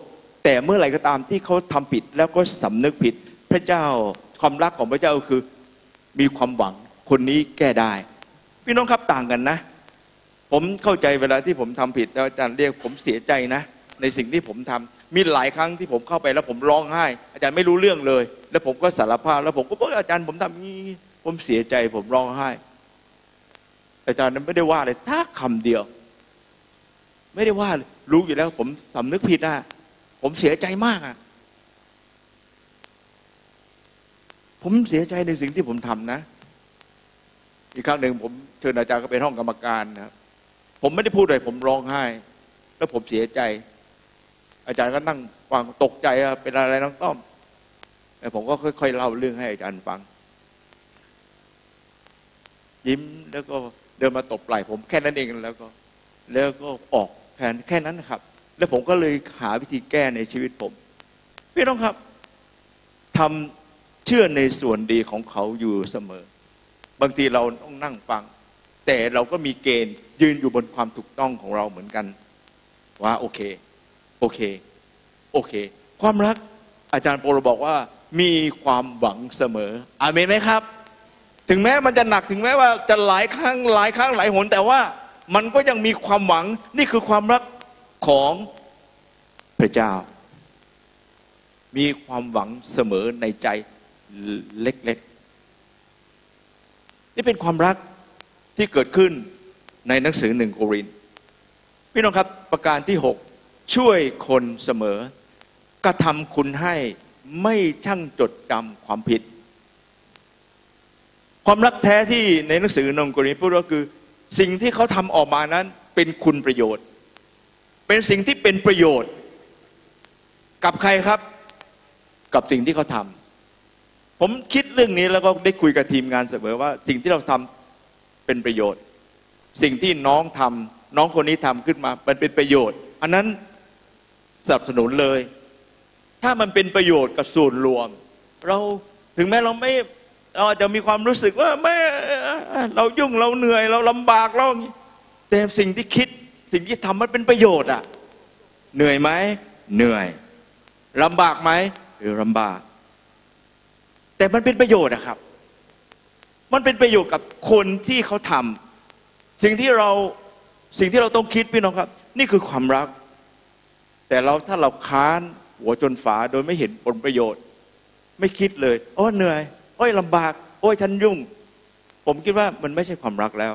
แต่เมื่อไหร่ก็ตามที่เขาทำผิดแล้วก็สำนึกผิด พระเจ้าความรักของพระเจ้าคือมีความหวังคนนี้แก้ได้ พี่น้องครับต่างกันนะ ผมเข้าใจเวลาที่ผมทำผิดแล้วอาจารย์เรียกผมเสียใจนะ ในสิ่งที่ผมทำมีหลายครั้งที่ผมเข้าไปแล้วผมร้องไห้ อาจารย์ไม่รู้เรื่องเลย แล้วผมก็สารภาพแล้วผมก็บอกอาจารย์ผมทำงี้ผมเสียใจผมร้องไห้ อาจารย์นั้นไม่ได้ว่าเลยถ้าคำเดียว ไม่ได้ว่าเลยรู้อยู่แล้ว ผมสำนึกผิดนะ ผมเสียใจมากอะผมเสียใจในสิ่งที่ผมทำนะ อีกครั้งหนึ่งผมเชิญอาจารย์ก็เป็นห้องกรรมการนะครับผมไม่ได้พูดอะไรผมร้องไห้ แล้วผมเสียใจ อาจารย์ก็นั่งฟังตกใจเป็นอะไรน้องต้อมแต่ผมก็ค่อยๆเล่าเรื่องให้อาจารย์ฟัง ยิ้มแล้วก็เดินมาตบไหล่ผมแค่นั้นเองแล้วก็ แล้วก็ออกแค่แค่นั้นนะครับ แล้วผมก็เลยหาวิธีแก้ในชีวิตผมพี่น้องครับทำเชื่อในส่วนดีของเขาอยู่เสมอ บางทีเราต้องนั่งฟัง แต่เราก็มีเกณฑ์ยืนอยู่บนความถูกต้องของเราเหมือนกัน ว่าโอเค โอเค โอเค ความรักอาจารย์โปโลบอกว่า มีความหวังเสมออาเมนไหมครับ ถึงแม้มันจะหนักถึงแม้ว่าจะหลายครั้งหลายครั้งหลายหนแต่ว่ามันก็ยังมีความหวังนี่คือความรัก ของพระเจ้า มีความหวังเสมอในใจเล็กๆ นี่เป็นความรักที่เกิดขึ้นในหนังสือหนึ่งโคริน พี่น้องครับประการที่ 6 ช่วยคนเสมอกระทำคุณให้ไม่ช่างจดจำความผิด ความรักแท้ที่ในหนังสือนงโครินพูดว่าคือ สิ่งที่เขาทำออกมานั้นเป็นคุณประโยชน์ เป็นสิ่งที่เป็นประโยชน์ กับใครครับ กับสิ่งที่เขาทำผมคิดเรื่องนี้แล้วก็ได้คุยกับทีมงานเสมอว่า สิ่งที่เราทำเป็นประโยชน์ สิ่งที่น้องทำน้องคนนี้ทำขึ้นมา มันเป็นประโยชน์ อันนั้นสนับสนุนเลย ถ้ามันเป็นประโยชน์กับส่วนรวม เราถึงแม้เราไม่เราอาจจะมีความรู้สึกว่าไม่เรายุ่งเราเหนื่อย เราลำบากเราแต่สิ่งที่คิด สิ่งที่ทำมันเป็นประโยชน์อะ เหนื่อยไหม เหนื่อยลำบากไหมหรือลำบาก แต่มันเป็นประโยชน์นะครับ มันเป็นประโยชน์กับคนที่เขาทำสิ่งที่เราสิ่งที่เราต้องคิดพี่น้องครับ นี่คือความรัก แต่เราถ้าเราค้านหัวจนฝาโดยไม่เห็นผลประโยชน์ ไม่คิดเลยโอ้เหนื่อย โอ้ยลำบาก โอ้ยฉันยุ่ง ผมคิดว่ามันไม่ใช่ความรักแล้ว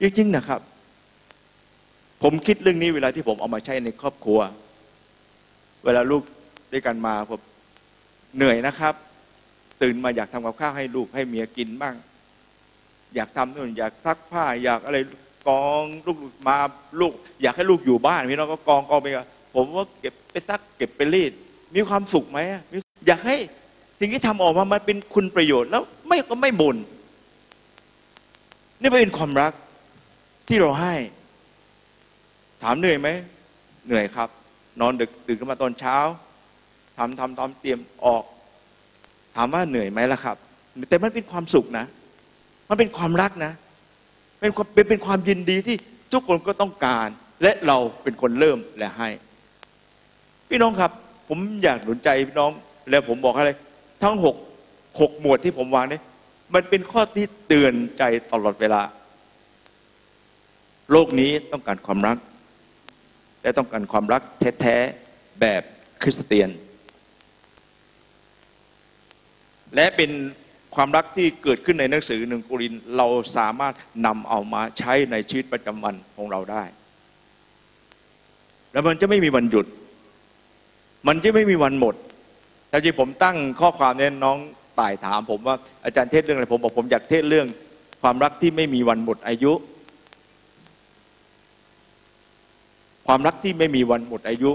จริงๆนะครับ ผมคิดเรื่องนี้เวลาที่ผมเอามาใช้ในครอบครัว เวลาลูกด้วยกันมาผมเหนื่อยนะครับ ตื่นมาอยากทำกับข้าวให้ลูกให้เมียกินบ้าง อยากทำนู่นอยากซักผ้า อยากอะไรกองลูกมาลูก อยากให้ลูกอยู่บ้านพี่น้องก็กองกองไปกันผมว่าเก็บไปซักเก็บไปรีด มีความสุขไหมอยากให้สิ่งที่ทำออกมามันเป็นคุณประโยชน์แล้วไม่ก็ไม่บน่นนี่เป็นความรัก ที่เราให้ ถามเหนื่อยไหม เหนื่อยครับ นอนดึกตื่นขึ้นมาตอนเช้าทำทำตอนเตรียมออก ถามว่าเหนื่อยไหมล่ะครับ แต่มันเป็นความสุขนะ มันเป็นความรักนะ เป็นความเป็นเป็นความยินดีที่ทุกคนก็ต้องการ และเราเป็นคนเริ่มและให้ พี่น้องครับ ผมอยากหนุนใจพี่น้องแล้วผมบอกอะไร ทั้งหกหกหมวดที่ผมวางเนี่ยมันเป็นข้อที่เตือนใจตลอดเวลา โลกนี้ต้องการความรัก และต้องการความรักแท้ๆแบบคริสเตียน และเป็นความรักที่เกิดขึ้นในหนังสือหนึ่งกุรินเราสามารถนำเอามาใช้ในชีวิตประจำวันของเราได้ แล้วมันจะไม่มีวันหยุด มันจะไม่มีวันหมดแต่ที่ผมตั้งข้อความเนี่ยน้องต่ายถามผมว่าอาจารย์เทศเรื่องอะไรผมบอกผมอยากเทศเรื่องความรักที่ไม่มีวันหมดอายุ ความรักที่ไม่มีวันหมดอายุ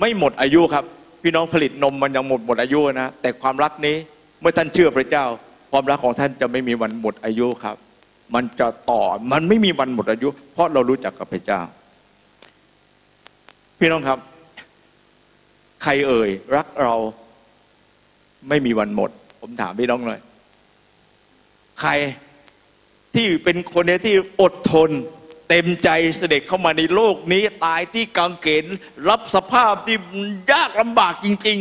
ไม่หมดอายุครับ พี่น้องผลิตนมมันยังหมดหมดอายุนะ แต่ความรักนี้เมื่อท่านเชื่อพระเจ้า ความรักของท่านจะไม่มีวันหมดอายุครับ มันจะต่อมันไม่มีวันหมดอายุ เพราะเรารู้จักกับพระเจ้า พี่น้องครับ ใครเอ่ย รักเราไม่มีวันหมด ผมถามพี่น้องหน่อย ใครที่เป็นคนที่อดทน เต็มใจเสด็จเข้ามาในโลกนี้ตายที่กางเขนรับสภาพที่ยากลำบากจริง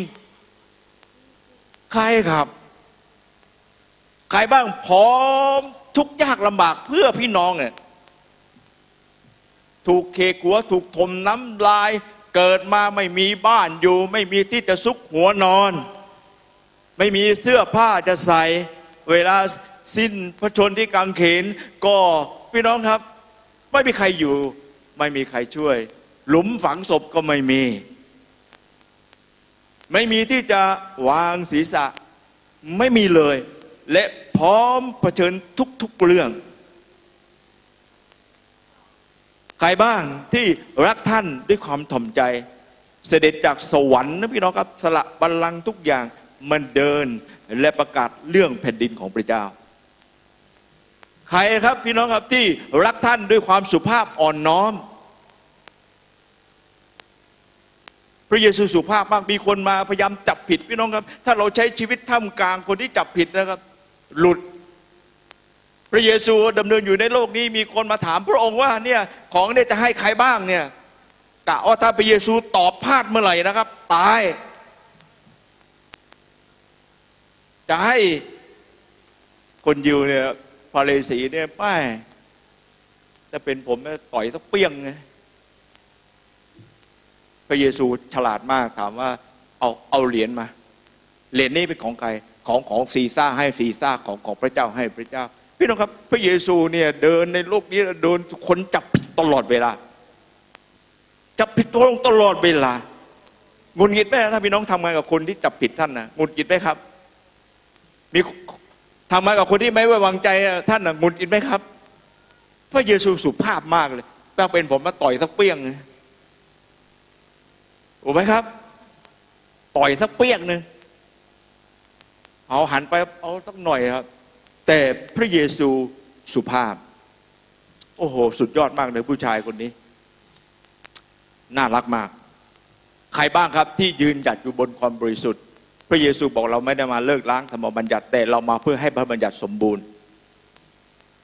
ๆ ใครครับ ใครบ้างพร้อมทุกยากลำบากเพื่อพี่น้องเนี่ยถูกเคขัวถูกถมน้ำลายเกิดมาไม่มีบ้านอยู่ ไม่มีที่จะซุกหัวนอน ไม่มีเสื้อผ้าจะใส่ เวลาสิ้นพระชนที่กางเขนก็พี่น้องครับ ไม่มีใครอยู่ ไม่มีใครช่วย หลุมฝังศพก็ไม่มี ไม่มีที่จะวางศีรษะ ไม่มีเลย และพร้อมเผชิญทุกๆเรื่อง ใครบ้างที่รักท่านด้วยความถ่อมใจ เสด็จจากสวรรค์นะพี่น้องครับสละบัลลังก์ทุกอย่างมันเดินและประกาศเรื่องแผ่นดินของพระเจ้า ใครครับพี่น้องครับที่รักท่านด้วยความสุภาพอ่อนน้อม พระเยซูสุภาพมากมีคนมาพยายามจับผิดพี่น้องครับ ถ้าเราใช้ชีวิตท่ามกลางคนที่จับผิดนะครับ หลุด พระเยซูดำเนินอยู่ในโลกนี้ มีคนมาถามพระองค์ว่าเนี่ยของเนี่ยจะให้ใครบ้างเนี่ยกะว่าถ้าพระเยซูตอบพลาดเมื่อไหร่นะครับ ตาย จะให้คนยิวเนี่ย พาเลสีเนี่ยป้ายถ้าเป็นผมเนี่ยต่อยสักเปี้ยงไงพระเยซูฉลาดมากถามว่า เอาเอาเหรียญมาเหรียญนี้เป็นของใครของของซีซ่าให้ซีซ่าของของพระเจ้าให้พระเจ้า พี่น้องครับ พระเยซูเนี่ยเดินในโลกนี้แล้วโดนคนจับผิดตลอดเวลาจับผิดตัวตลอดเวลางุนงิดไหมถ้าพี่น้องทำงานกับคนที่จับผิดท่านนะงุนงิดไหมครับ มี ทำงากับคนที่ไม่ไว้วางใจท่านนะงุนงิดไหมครับ พระเยซูสุภาพมากเลยถ้าเป็นผมมาต่อยสักเปี้ยงถูกไหมครับ ต่อยสักเปี้ยงหนึ่งเอาหันไปเอาสักหน่อยครับ แต่พระเยซูสุภาพ โอ้โห สุดยอดมากเลยผู้ชายคนนี้ น่ารักมาก ใครบ้างครับที่ยืนหยัดอยู่บนความบริสุทธิ์ พระเยซูบอกเราไม่ได้มาเลิกล้างธรรมบัญญัติแต่เรามาเพื่อให้พระบัญญัติสมบูรณ์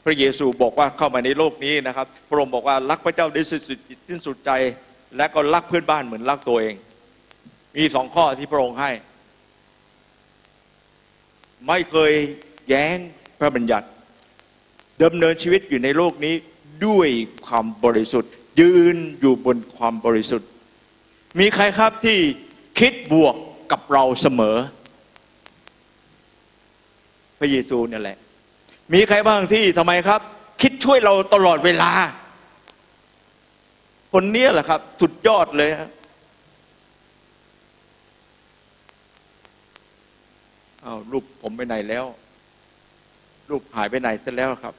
พระเยซูบอกว่าเข้ามาในโลกนี้นะครับ พระองค์บอกว่ารักพระเจ้าด้วยสิ้นสุดจิตสิ้นสุดใจ และก็รักเพื่อนบ้านเหมือนรักตัวเอง มีสองข้อที่พระองค์ให้ ไม่เคยแย้งพระบัญญัติดำเนินชีวิตอยู่ในโลกนี้ด้วยความบริสุทธิ์ ยืนอยู่บนความบริสุทธิ์ มีใครครับที่คิดบวก กับเราเสมอ พระเยซูเนี่ยแหละ มีใครบ้างที่ทำไมครับ คิดช่วยเราตลอดเวลา คนเนี้ยแหละครับ สุดยอดเลยฮะอ้าวรูปผมไปไหนแล้ว รูปหายไปไหนเสร็จแล้วครับ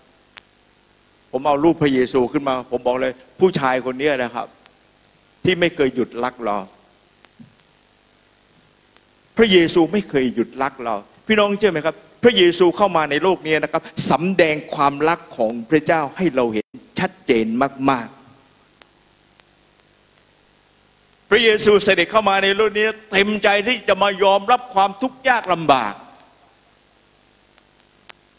ผมเอารูปพระเยซูขึ้นมา ผมบอกเลย ผู้ชายคนเนี้ยนะครับ ที่ไม่เคยหยุดรักเรา พระเยซูไม่เคยหยุดรักเรา พี่น้องเชื่อไหมครับ พระเยซูเข้ามาในโลกนี้นะครับสำแดงความรักของพระเจ้าให้เราเห็นชัดเจนมาก ๆ พระเยซูเสด็จเข้ามาในโลกนี้เต็มใจที่จะมายอมรับความทุกข์ยากลำบาก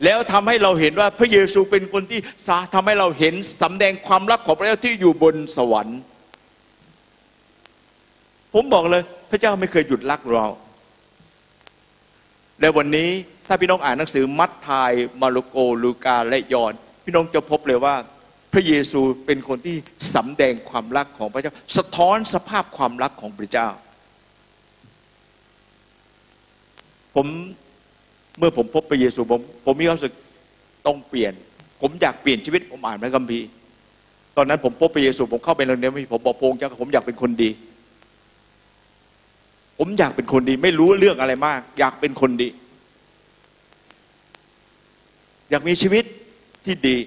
แล้วทำให้เราเห็นว่าพระเยซูเป็นคนที่สาทำให้เราเห็นสำแดงความรักของพระเจ้าที่อยู่บนสวรรค์ ผมบอกเลย พระเจ้าไม่เคยหยุดรักเรา และวันนี้ถ้าพี่น้องอ่านหนังสือมัทธายมาระโกลูกาและยอห์นพี่น้องจะพบเลยว่า พระเยซูเป็นคนที่สำแดงความรักของพระเจ้า สะท้อนสภาพความรักของพระเจ้า ผมเมื่อผมพบพระเยซูผมผมมีความรู้สึกต้องเปลี่ยน ผมอยากเปลี่ยนชีวิตผมอ่านพระคัมภีร์ ตอนนั้นผมพบพระเยซูผมเข้าไปโรงเรียนผมบอกพงเจ้าผมอยากเป็นคนดี ผมอยากเป็นคนดี ไม่รู้เรื่องอะไรมาก อยากเป็นคนดี อยากมีชีวิตที่ดี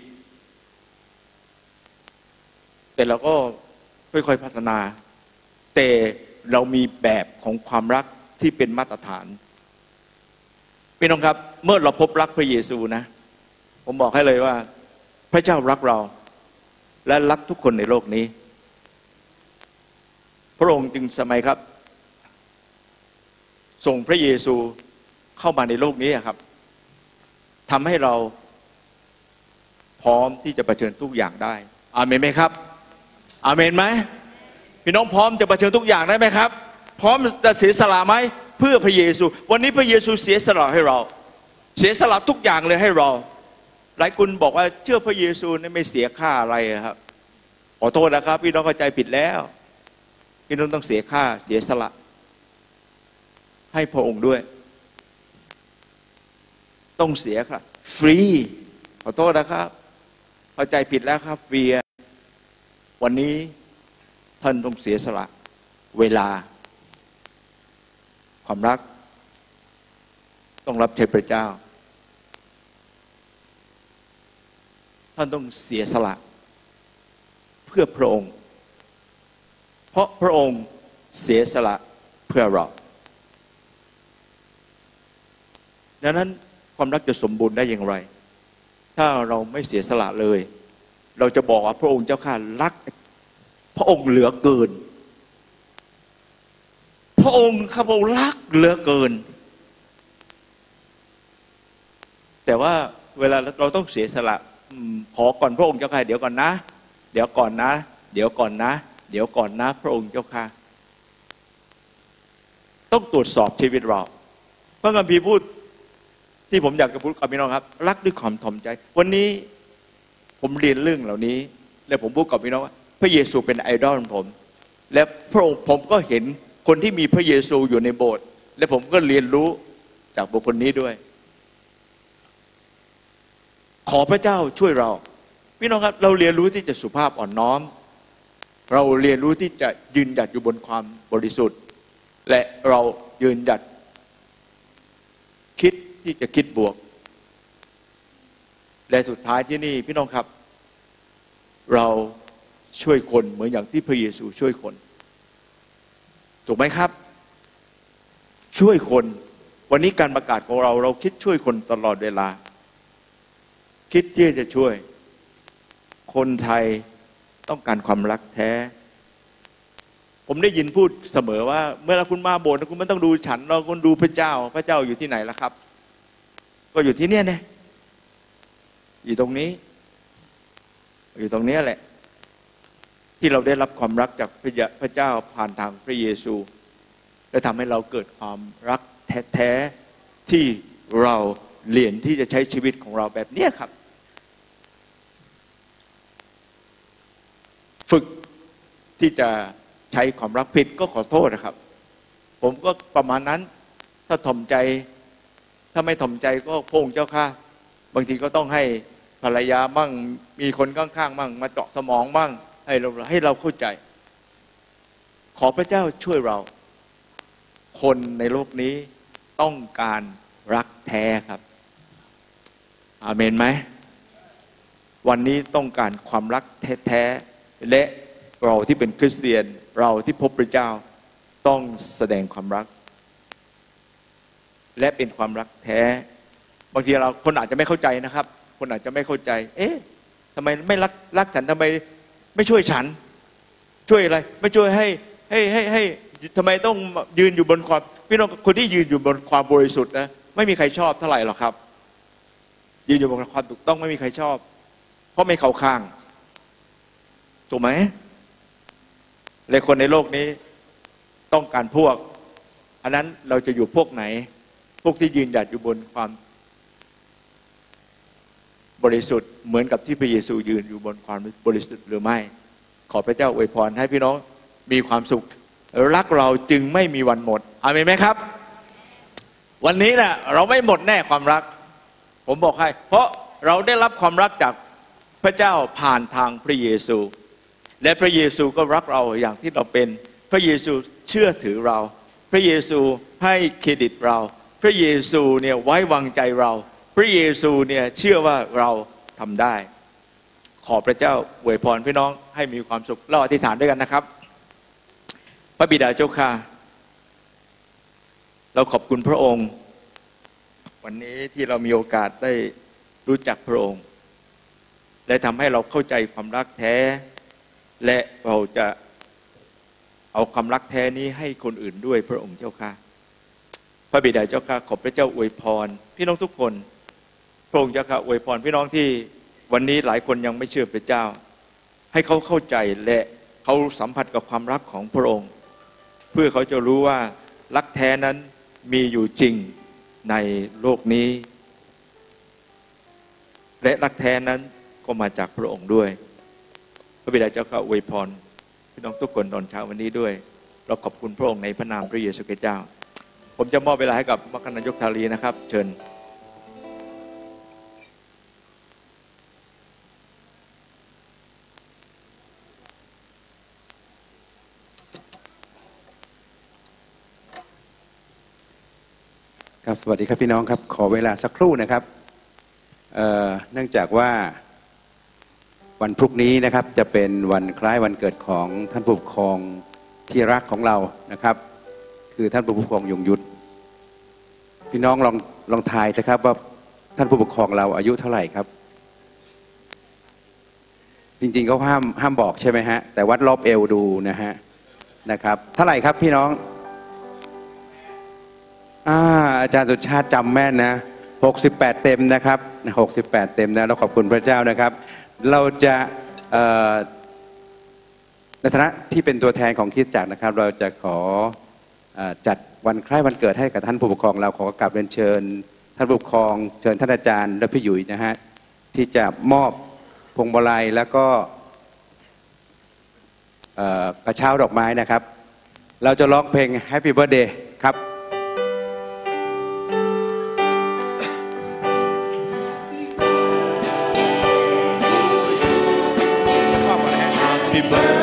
แต่เราก็ค่อยๆพัฒนา แต่เรามีแบบของความรักที่เป็นมาตรฐานพี่น้องครับ เมื่อเราพบรักพระเยซูนะ ผมบอกให้เลยว่า พระเจ้ารักเรา และรักทุกคนในโลกนี้ พระองค์จึงสมัยครับ ส่งพระเยซูเข้ามาในโลกนี้ครับทำให้เราพร้อมที่จะะเผชิญทุกอย่างได้ อาเมนไหมครับ อาเมนไหมพี่น้องพร้อมจะะเผชิญทุกอย่างได้ไหมครับ พร้อมจะเสียสละไหมเพื่อพระเยซู วันนี้พระเยซูเสียสละให้เรา เสียสละทุกอย่างเลยให้เรา หลายคนบอกว่าเชื่อพระเยซูนี่ไม่เสียค่าอะไรครับขอโทษนะครับ พี่น้องเข้าใจผิดแล้ว พี่น้องต้องเสียค่าเสียสละ ให้พระองค์ด้วย ต้องเสียครับ ฟรี ขอโทษนะครับ เข้าใจผิดแล้วครับฟรีวันนี้ท่านต้องเสียสละ เวลา ความรัก ต้องรับใช้พระเจ้า ท่านต้องเสียสละ เพื่อพระองค์ เพราะพระองค์เสียสละเพื่อเรา ดังนั้นความรักจะสมบูรณ์ได้อย่างไร ถ้าเราไม่เสียสละเลย เราจะบอกว่าพระองค์เจ้าข้ารัก พระองค์เหลือเกิน พระองค์ข้าพระองค์รักเหลือเกิน แต่ว่าเวลาเราต้องเสียสละขอก่อนพระองค์เจ้าข้าเดี๋ยวก่อนนะ เดี๋ยวก่อนนะ เดี๋ยวก่อนนะ เดี๋ยวก่อนนะ พระองค์เจ้าข้าต้องตรวจสอบชีวิตเราพระคัมภีร์พูด ที่ผมอยากจะพูดกับพี่น้องครับ รักด้วยความถ่อมใจ วันนี้ผมเรียนเรื่องเหล่านี้ และผมพูดกับพี่น้องว่า พระเยซูเป็นไอดอลของผม และพระองค์ผมก็เห็นคนที่มีพระเยซูอยู่ในโบสถ์และผมก็เรียนรู้จากบุคคลนี้ด้วย ขอพระเจ้าช่วยเรา พี่น้องครับ เราเรียนรู้ที่จะสุภาพอ่อนน้อม เราเรียนรู้ที่จะยืนหยัดอยู่บนความบริสุทธิ์ และเรายืนหยัด ที่จะคิดบวก และสุดท้ายที่นี่พี่น้องครับ เราช่วยคนเหมือนอย่างที่พระเยซูช่วยคน ถูกไหมครับ ช่วยคน วันนี้การประกาศของเรา เราคิดช่วยคนตลอดเวลา คิดที่จะช่วย คนไทยต้องการความรักแท้ ผมได้ยินพูดเสมอว่า เมื่อคุณมาโบสถ์คุณไม่ต้องดูฉันเราคุณดูพระเจ้า พระเจ้าอยู่ที่ไหนล่ะครับ ก็อยู่ที่เนี่ยเนี่ยอยู่ตรงนี้ อยู่ตรงเนี้ยแหละ ที่เราได้รับความรักจากพระพระเจ้าผ่านทางพระเยซู และทำให้เราเกิดความรักแท้ๆที่เราเรียนที่จะใช้ชีวิตของเราแบบเนี้ยครับ ฝึกที่จะใช้ความรักผิดก็ขอโทษนะครับ ผมก็ประมาณนั้นถ้าถ่อมใจ ถ้าไม่ถ่อมใจก็พงเจ้าค่ะ บางทีก็ต้องให้ภรรยาบ้างมีคนข้างๆบ้างมาเจาะสมองบ้างให้เราให้เราเข้าใจ ขอพระเจ้าช่วยเรา คนในโลกนี้ต้องการรักแท้ครับ อาเมนไหม วันนี้ต้องการความรักแท้ๆและเราที่เป็นคริสเตียนเราที่พบพระเจ้าต้องแสดงความรัก และเป็นความรักแท้ บางทีเราคนอาจจะไม่เข้าใจนะครับ คนอาจจะไม่เข้าใจ เอ๊ะทำไมไม่รักรักฉันทำไมไม่ช่วยฉัน ช่วยอะไร ไม่ช่วยให้ให้ให้ให้ทำไมต้องยืนอยู่บนความพี่น้องคนที่ยืนอยู่บนความบริสุทธิ์นะไม่มีใครชอบเท่าไหร่หรอกครับ ยืนอยู่บนความถูกต้องไม่มีใครชอบ เพราะไม่เข้าข้างถูกไหมเลยคนในโลกนี้ต้องการพวก อันนั้นเราจะอยู่พวกไหน พวกที่ยืนหยัดอยู่บนความบริสุทธิ์เหมือนกับที่พระเยซูยืนอยู่บนความบริสุทธิ์หรือไม่ ขอพระเจ้าอวยพรให้พี่น้องมีความสุข รักเราจึงไม่มีวันหมดอาเมนไหมครับ วันนี้นะ่ะเราไม่หมดแน่ความรัก ผมบอกให้ เพราะเราได้รับความรักจากพระเจ้าผ่านทางพระเยซู และพระเยซูก็รักเราอย่างที่เราเป็น พระเยซูเชื่อถือเรา พระเยซูให้เครดิตเรา พระเยซูเนี่ยไว้วางใจเรา พระเยซูเนี่ยเชื่อว่าเราทำได้ ขอพระเจ้าอวยพรพี่น้องให้มีความสุขเราอธิษฐานด้วยกันนะครับ พระบิดาเจ้าค่ะ เราขอบคุณพระองค์ วันนี้ที่เรามีโอกาสได้รู้จักพระองค์และทำให้เราเข้าใจความรักแท้ และเราจะเอาความรักแท้นี้ให้คนอื่นด้วยพระองค์เจ้าค่ะ พระบิดาเจ้าค่ะขอบพระเจ้าอวยพร พี่น้องทุกคนพระองค์เจ้าค่ะอวยพรพี่น้องที่วันนี้หลายคนยังไม่เชื่อพระเจ้า ให้เขาเข้าใจและเขาสัมผัสกับความรักของพระองค์ เพื่อเขาจะรู้ว่ารักแท้นั้นมีอยู่จริงในโลกนี้ และรักแท้นั้นก็มาจากพระองค์ด้วย พระบิดาเจ้าข้าอวยพรพี่น้องทุกคนตอนเช้าวันนี้ด้วย เราขอบคุณพระองค์ในพระนามพระเยซูคริสต์เจ้า ผมจะมอบเวลาให้กับมรคนายกทารีนะครับ เชิญ
ครับสวัสดีครับพี่น้องครับ ขอเวลาสักครู่นะครับเเนื่องจากว่าวันพรุ่งนี้นะครับจะเป็นวันคล้ายวันเกิดของท่านผู้ปกครองที่รักของเรานะครับ คือท่านผู้ปกครองยงยุทธพี่น้องลองลองทายนะครับว่าท่านผู้ปกครองเราอายุเท่าไหร่ครับ จริงๆเขาห้ามห้ามบอกใช่ไหมฮะ แต่วัดรอบเอวดูนะฮะนะครับ เท่าไหร่ครับพี่น้องอาอาจารย์สุชาติจำแม่นนะ68 เต็มนะครับ 68 เต็มนะเราขอบคุณพระเจ้านะครับ เราจะในฐานะที่เป็นตัวแทนของคริดจักรนะครับ เราจะขอ จัดวันคล้ายวันเกิดให้กับท่านผู้ปกครองเราขอกราบเรียนเชิญ ท่านผู้ปกครองเชิญท่านอาจารย์และพี่หยุยนะฮะที่จะมอบพวงมาลัยแล้วก็กระเช้าดอกไม้นะครับ เราจะร้องเพลง Happy Birthday ครับ Happy birthday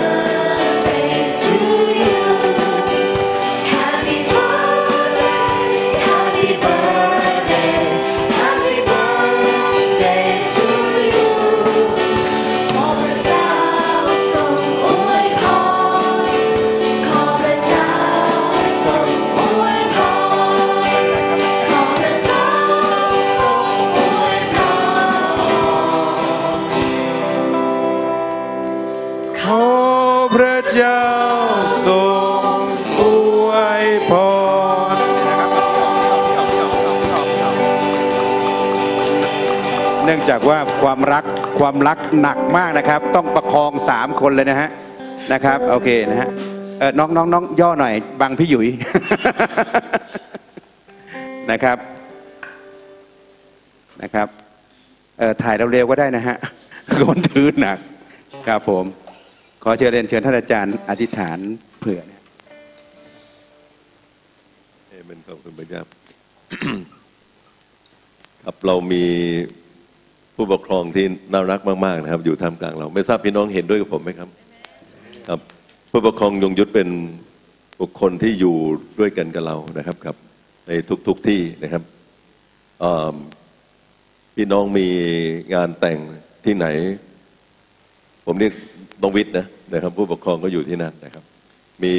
ความรักความรักหนักมากนะครับ ต้องประคองสามคนเลยนะฮะนะครับ โอเคนะฮะเออน้องน้องน้องย่อหน่อยบังพี่หยุยนะครับนะครับเออถ่ายเร็วๆก็ได้นะฮะคนถือหนักครับผม ขอเชิญเรียนเชิญท่านอาจารย์อธิษฐานเผื่อนะ
เอเมนขอบคุณพระเจ้าครับเรามี ผู้ปกครองที่น่ารักมากๆนะครับ อยู่ท่ามกลางเรา ไม่ทราบพี่น้องเห็นด้วยกับผมไหมครับครับผู้ปกครองยงยุทธเป็นบุคคลที่อยู่ด้วยกันกับเรานะครับครับ ในทุกๆที่นะครับพี่น้องมีงานแต่งที่ไหน ผมเรียกน้องวิทย์นะนะครับ ผู้ปกครองก็อยู่ที่นั่นนะครับ มี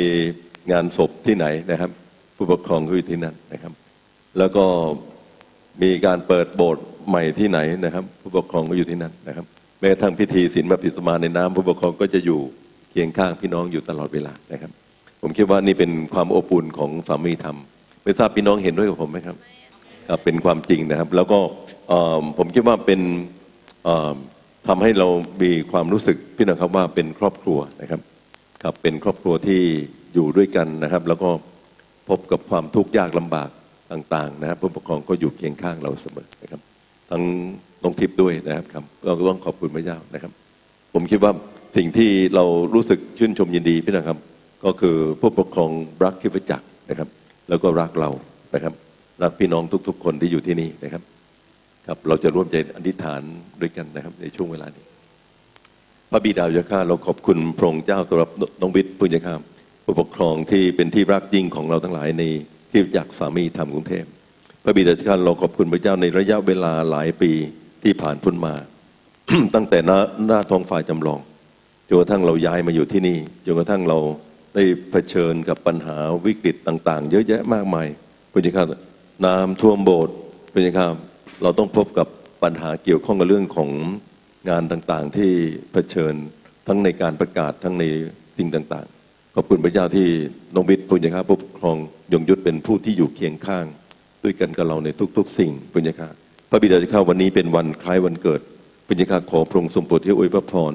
งานศพที่ไหนนะครับ ผู้ปกครองก็อยู่ที่นั่นนะครับ แล้วก็มีการเปิดโบสถ์ ใหม่ที่ไหนนะครับ ผู้ปกครองก็อยู่ที่นั่นนะครับ แม้กระทั่งพิธีศีลแบบพิสมาในน้ำผู้ปกครองก็จะอยู่เคียงข้างพี่น้องอยู่ตลอดเวลานะครับ ผมคิดว่านี่เป็นความอบอุ่นของสามีธรรมไม่ทราบพี่น้องเห็นด้วยกับผมไหมครับเป็นความจริงนะครับ แล้วก็ผมคิดว่าเป็นเอ่อทำให้เรามีความรู้สึกพี่น้องครับว่าเป็นครอบครัวนะครับครับเป็นครอบครัวที่อยู่ด้วยกันนะครับ แล้วก็พบกับความทุกข์ยากลำบากต่าง ๆ นะครับผู้ปกครองก็อยู่เคียงข้างเราเสมอนะครับ ทั้งน้องทิพย์ด้วยนะครับครับเราก็ต้องขอบคุณพระเจ้านะครับ ผมคิดว่าสิ่งที่เรารู้สึกชื่นชมยินดีพี่นะครับ ก็คือผู้ปกครองรักคริสตจักนะครับ แล้วก็รักเรานะครับ รักพี่น้องทุก ๆ คนที่อยู่ที่นี่นะครับ ครับเราจะร่วมใจอธิษฐานด้วยกันนะครับ ในช่วงเวลานี้ พระบิดาเจ้าข้าเราขอบคุณพระองค์เจ้าสำหรับน้องวิทย์ปุญญาคามผู้ปกครองที่เป็นที่รักยิ่งของเราทั้งหลายในคริสตจักสามีธรรมกรุงเทพ พระบิดาเจ้าข้าเราขอบคุณพระเจ้าในระยะเวลาหลายปีที่ผ่านพ้นมา ตั้งแต่หน้าหน้าท้องฟ้าจำลองจนกระทั่งเราย้ายมาอยู่ที่นี่จนกระทั่งเราได้เผชิญกับปัญหาวิกฤตต่าง ๆ เยอะแยะมากมายพุทธครับน้ำท่วมโบสถ์พุทธครับเราต้องพบกับปัญหาเกี่ยวข้องกับเรื่องของงานต่างๆ ที่เผชิญทั้งในการประกาศทั้งในสิ่งต่างๆขอบคุณพระเจ้าที่น้องบิดพุทธครับผู้ปกครองยงยุทธเป็นผู้ที่อยู่เคียงข้าง ด้วยกันกับเราในทุก ๆ สิ่งพุทธครับพระบิดาเจ้าวันนี้เป็นวันคล้ายวันเกิดพุทธครับขอพระองค์ทรงโปรดที่อวยพระพร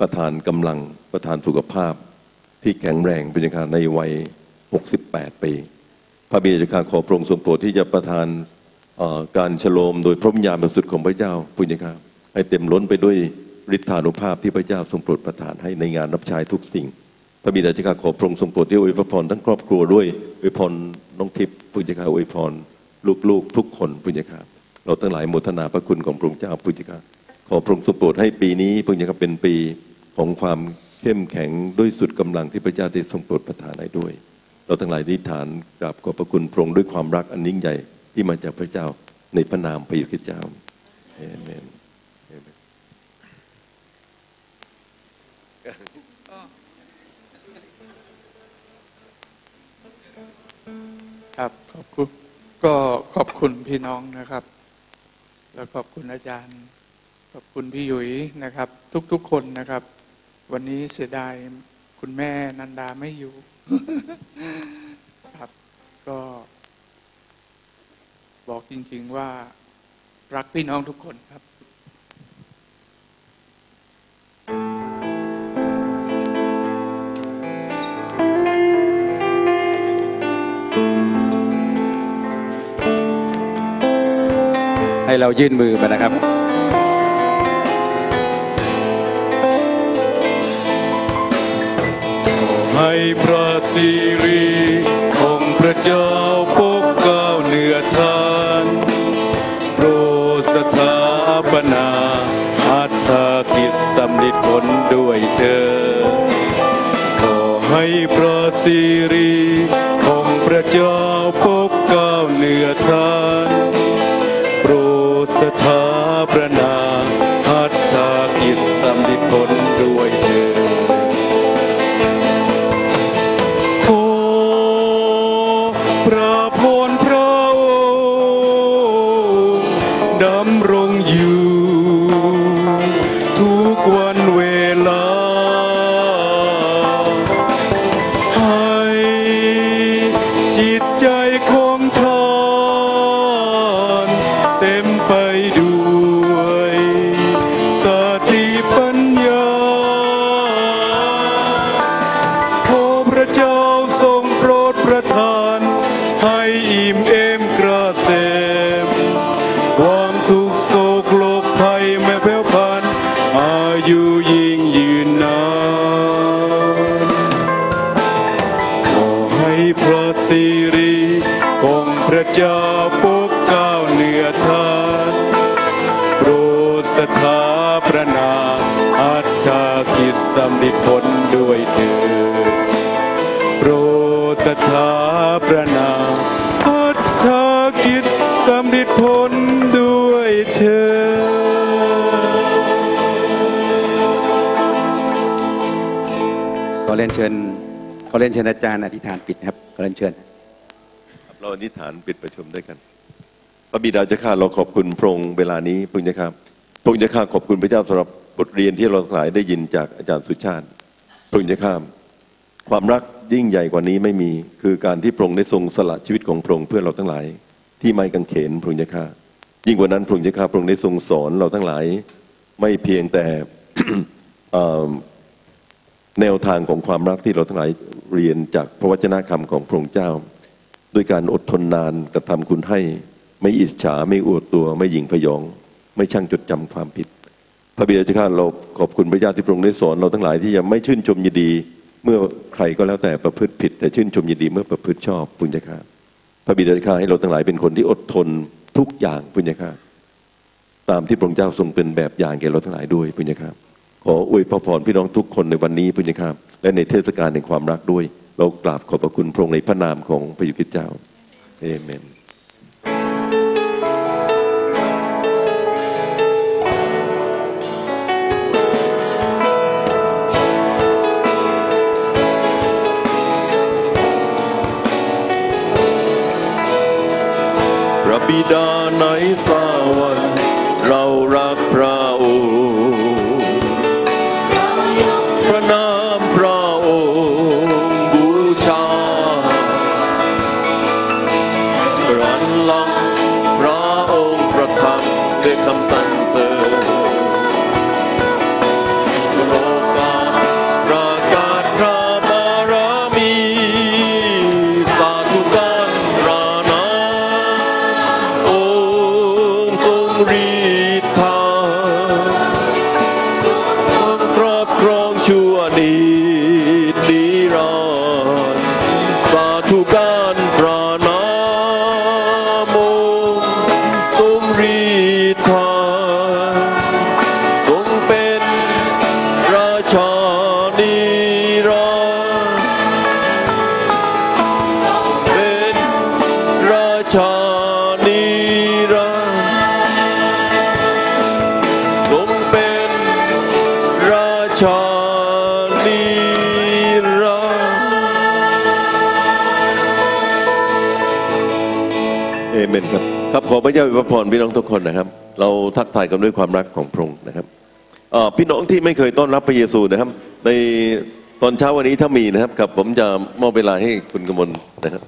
ประทานกำลังประทานสุขภาพ ที่แข็งแรงเป็นอย่าในวัย 68 ปีพระบิดาเจ้าขอพระองค์ทรงโปรดที่จะประทานการฉโลมโดยพระวิญญาณบริสุทธิ์ของพระเจ้าพุทธครับให้เต็มล้นไปด้วยฤทธานุภาพที่พระเจ้าทรงโปรดประทานให้ในงานรับใช้ทุกสิ่ง ระบิดาเจ้าข้าขอพระองค์ทรงโปรดที่อวยพรทั้งครอบครัวด้วยอวยพรน้องทิพย์พุทธครับอวยพรลูกๆทุกคนพุทธครับเราทั้งหลายโมทนาพระคุณของพระองค์เจ้าพุทธครับขอพระองค์ทรงโปรดให้ปีนี้พุทธครับเป็นปีของความเข้มแข็งด้วยสุดกำลังที่พระเจ้าได้ทรงโปรดประทานให้ด้วย เราทั้งหลายอธิฐานกราบขอบพระคุณพระองค์ด้วยความรักอันยิ่งใหญ่ที่มาจากพระเจ้าในพระนามพระยซูคริสต์เจ้าเอเมน
ครับขอบคุณก็ขอบคุณพี่น้องนะครับ แล้วขอบคุณอาจารย์ ขอบคุณพี่หยุยนะครับ ทุกๆคนนะครับ วันนี้เสียดายคุณแม่นันดาไม่อยู่ ครับ ก็ บอกจริง ๆว่ารักพี่น้องทุกคนครับ
ให้เรายื่นมือไปนะครับ
ให้พระสิริของพระเจ้าปกเกล้าเหนือทานโปรดสถาปนาอัตถกิจสำลิดผลด้วยเธอ ขอให้พระสิริของพระเจ้าปกเกล้าเหนือทาน อเรียนเชิ
ญอารอธิษฐานปิดครับขอเรียนเชิญ
ครับเราอธิษฐานปิดประชุมด้วยกันพระบิดาเจ้าข้าเราขอบคุณพระองค์เวลานี้พระองค์เจ้าข้าพระองค์เจ้าข้าขอบคุณพระเจ้าสำหรับบทเรียนที่เราทั้งหลายได้ยินจากอาจารย์สุชาติพระองค์เจ้าข้าความรักยิ่งใหญ่กว่านี้ไม่มีคือการที่พระองค์ได้ทรงสละชีวิตของพระองค์เพื่อเราทั้งหลาย ที่ไม้กางเขนพระองค์เจ้าข้ายิ่งกว่านั้นพระองค์เจ้าข้าพระองค์ได้ทรงสอนเราทั้งหลาย ไม่เพียงแต่ แนวทางของความรักที่เราทั้งหลายเรียนจากพระวจนะคำของพระองค์เจ้า ด้วยการอดทนนานกระทำคุณให้ ไม่อิจฉาไม่อวดตัวไม่หยิ่งพยอง ไม่ช่างจดจำความผิด พระบิดาเจ้าข้าเราขอบคุณพระเจ้าที่พระองค์ได้สอนเราทั้งหลายที่จะไม่ชื่นชมยินดี เมื่อใครก็แล้วแต่ประพฤติผิด แต่ชื่นชมยินดีเมื่อประพฤติชอบปุญญาคาพระบิดาเจ้าข้าให้เราทั้งหลายเป็นคนที่อดทนทุกอย่างปุญญาคาตามที่พระองค์เจ้าทรงเป็นแบบอย่างแก่เราทั้งหลายด้วยปุญญาคา ขออวยพระพรพี่น้องทุกคนในวันนี้พุทธครับและในเทศกาลแห่งความรักด้วย เรากราบขอบพระคุณพระองค์ในพระนามของพระยุคริเจ้าเอเมน
พระบิดาในสวรรค์เรารัก อพระเจ้า
อวยพรพี่น้องทุกคนนะครับ เราทักทายกันด้วยความรักของพระองค์นะครับพี่น้องที่ไม่เคยต้อนรับพระเยซูนะครับ ในตอนเช้าวันนี้ถ้ามีนะครับกับผมจะมอบเวลาให้คุณกมลนะครับ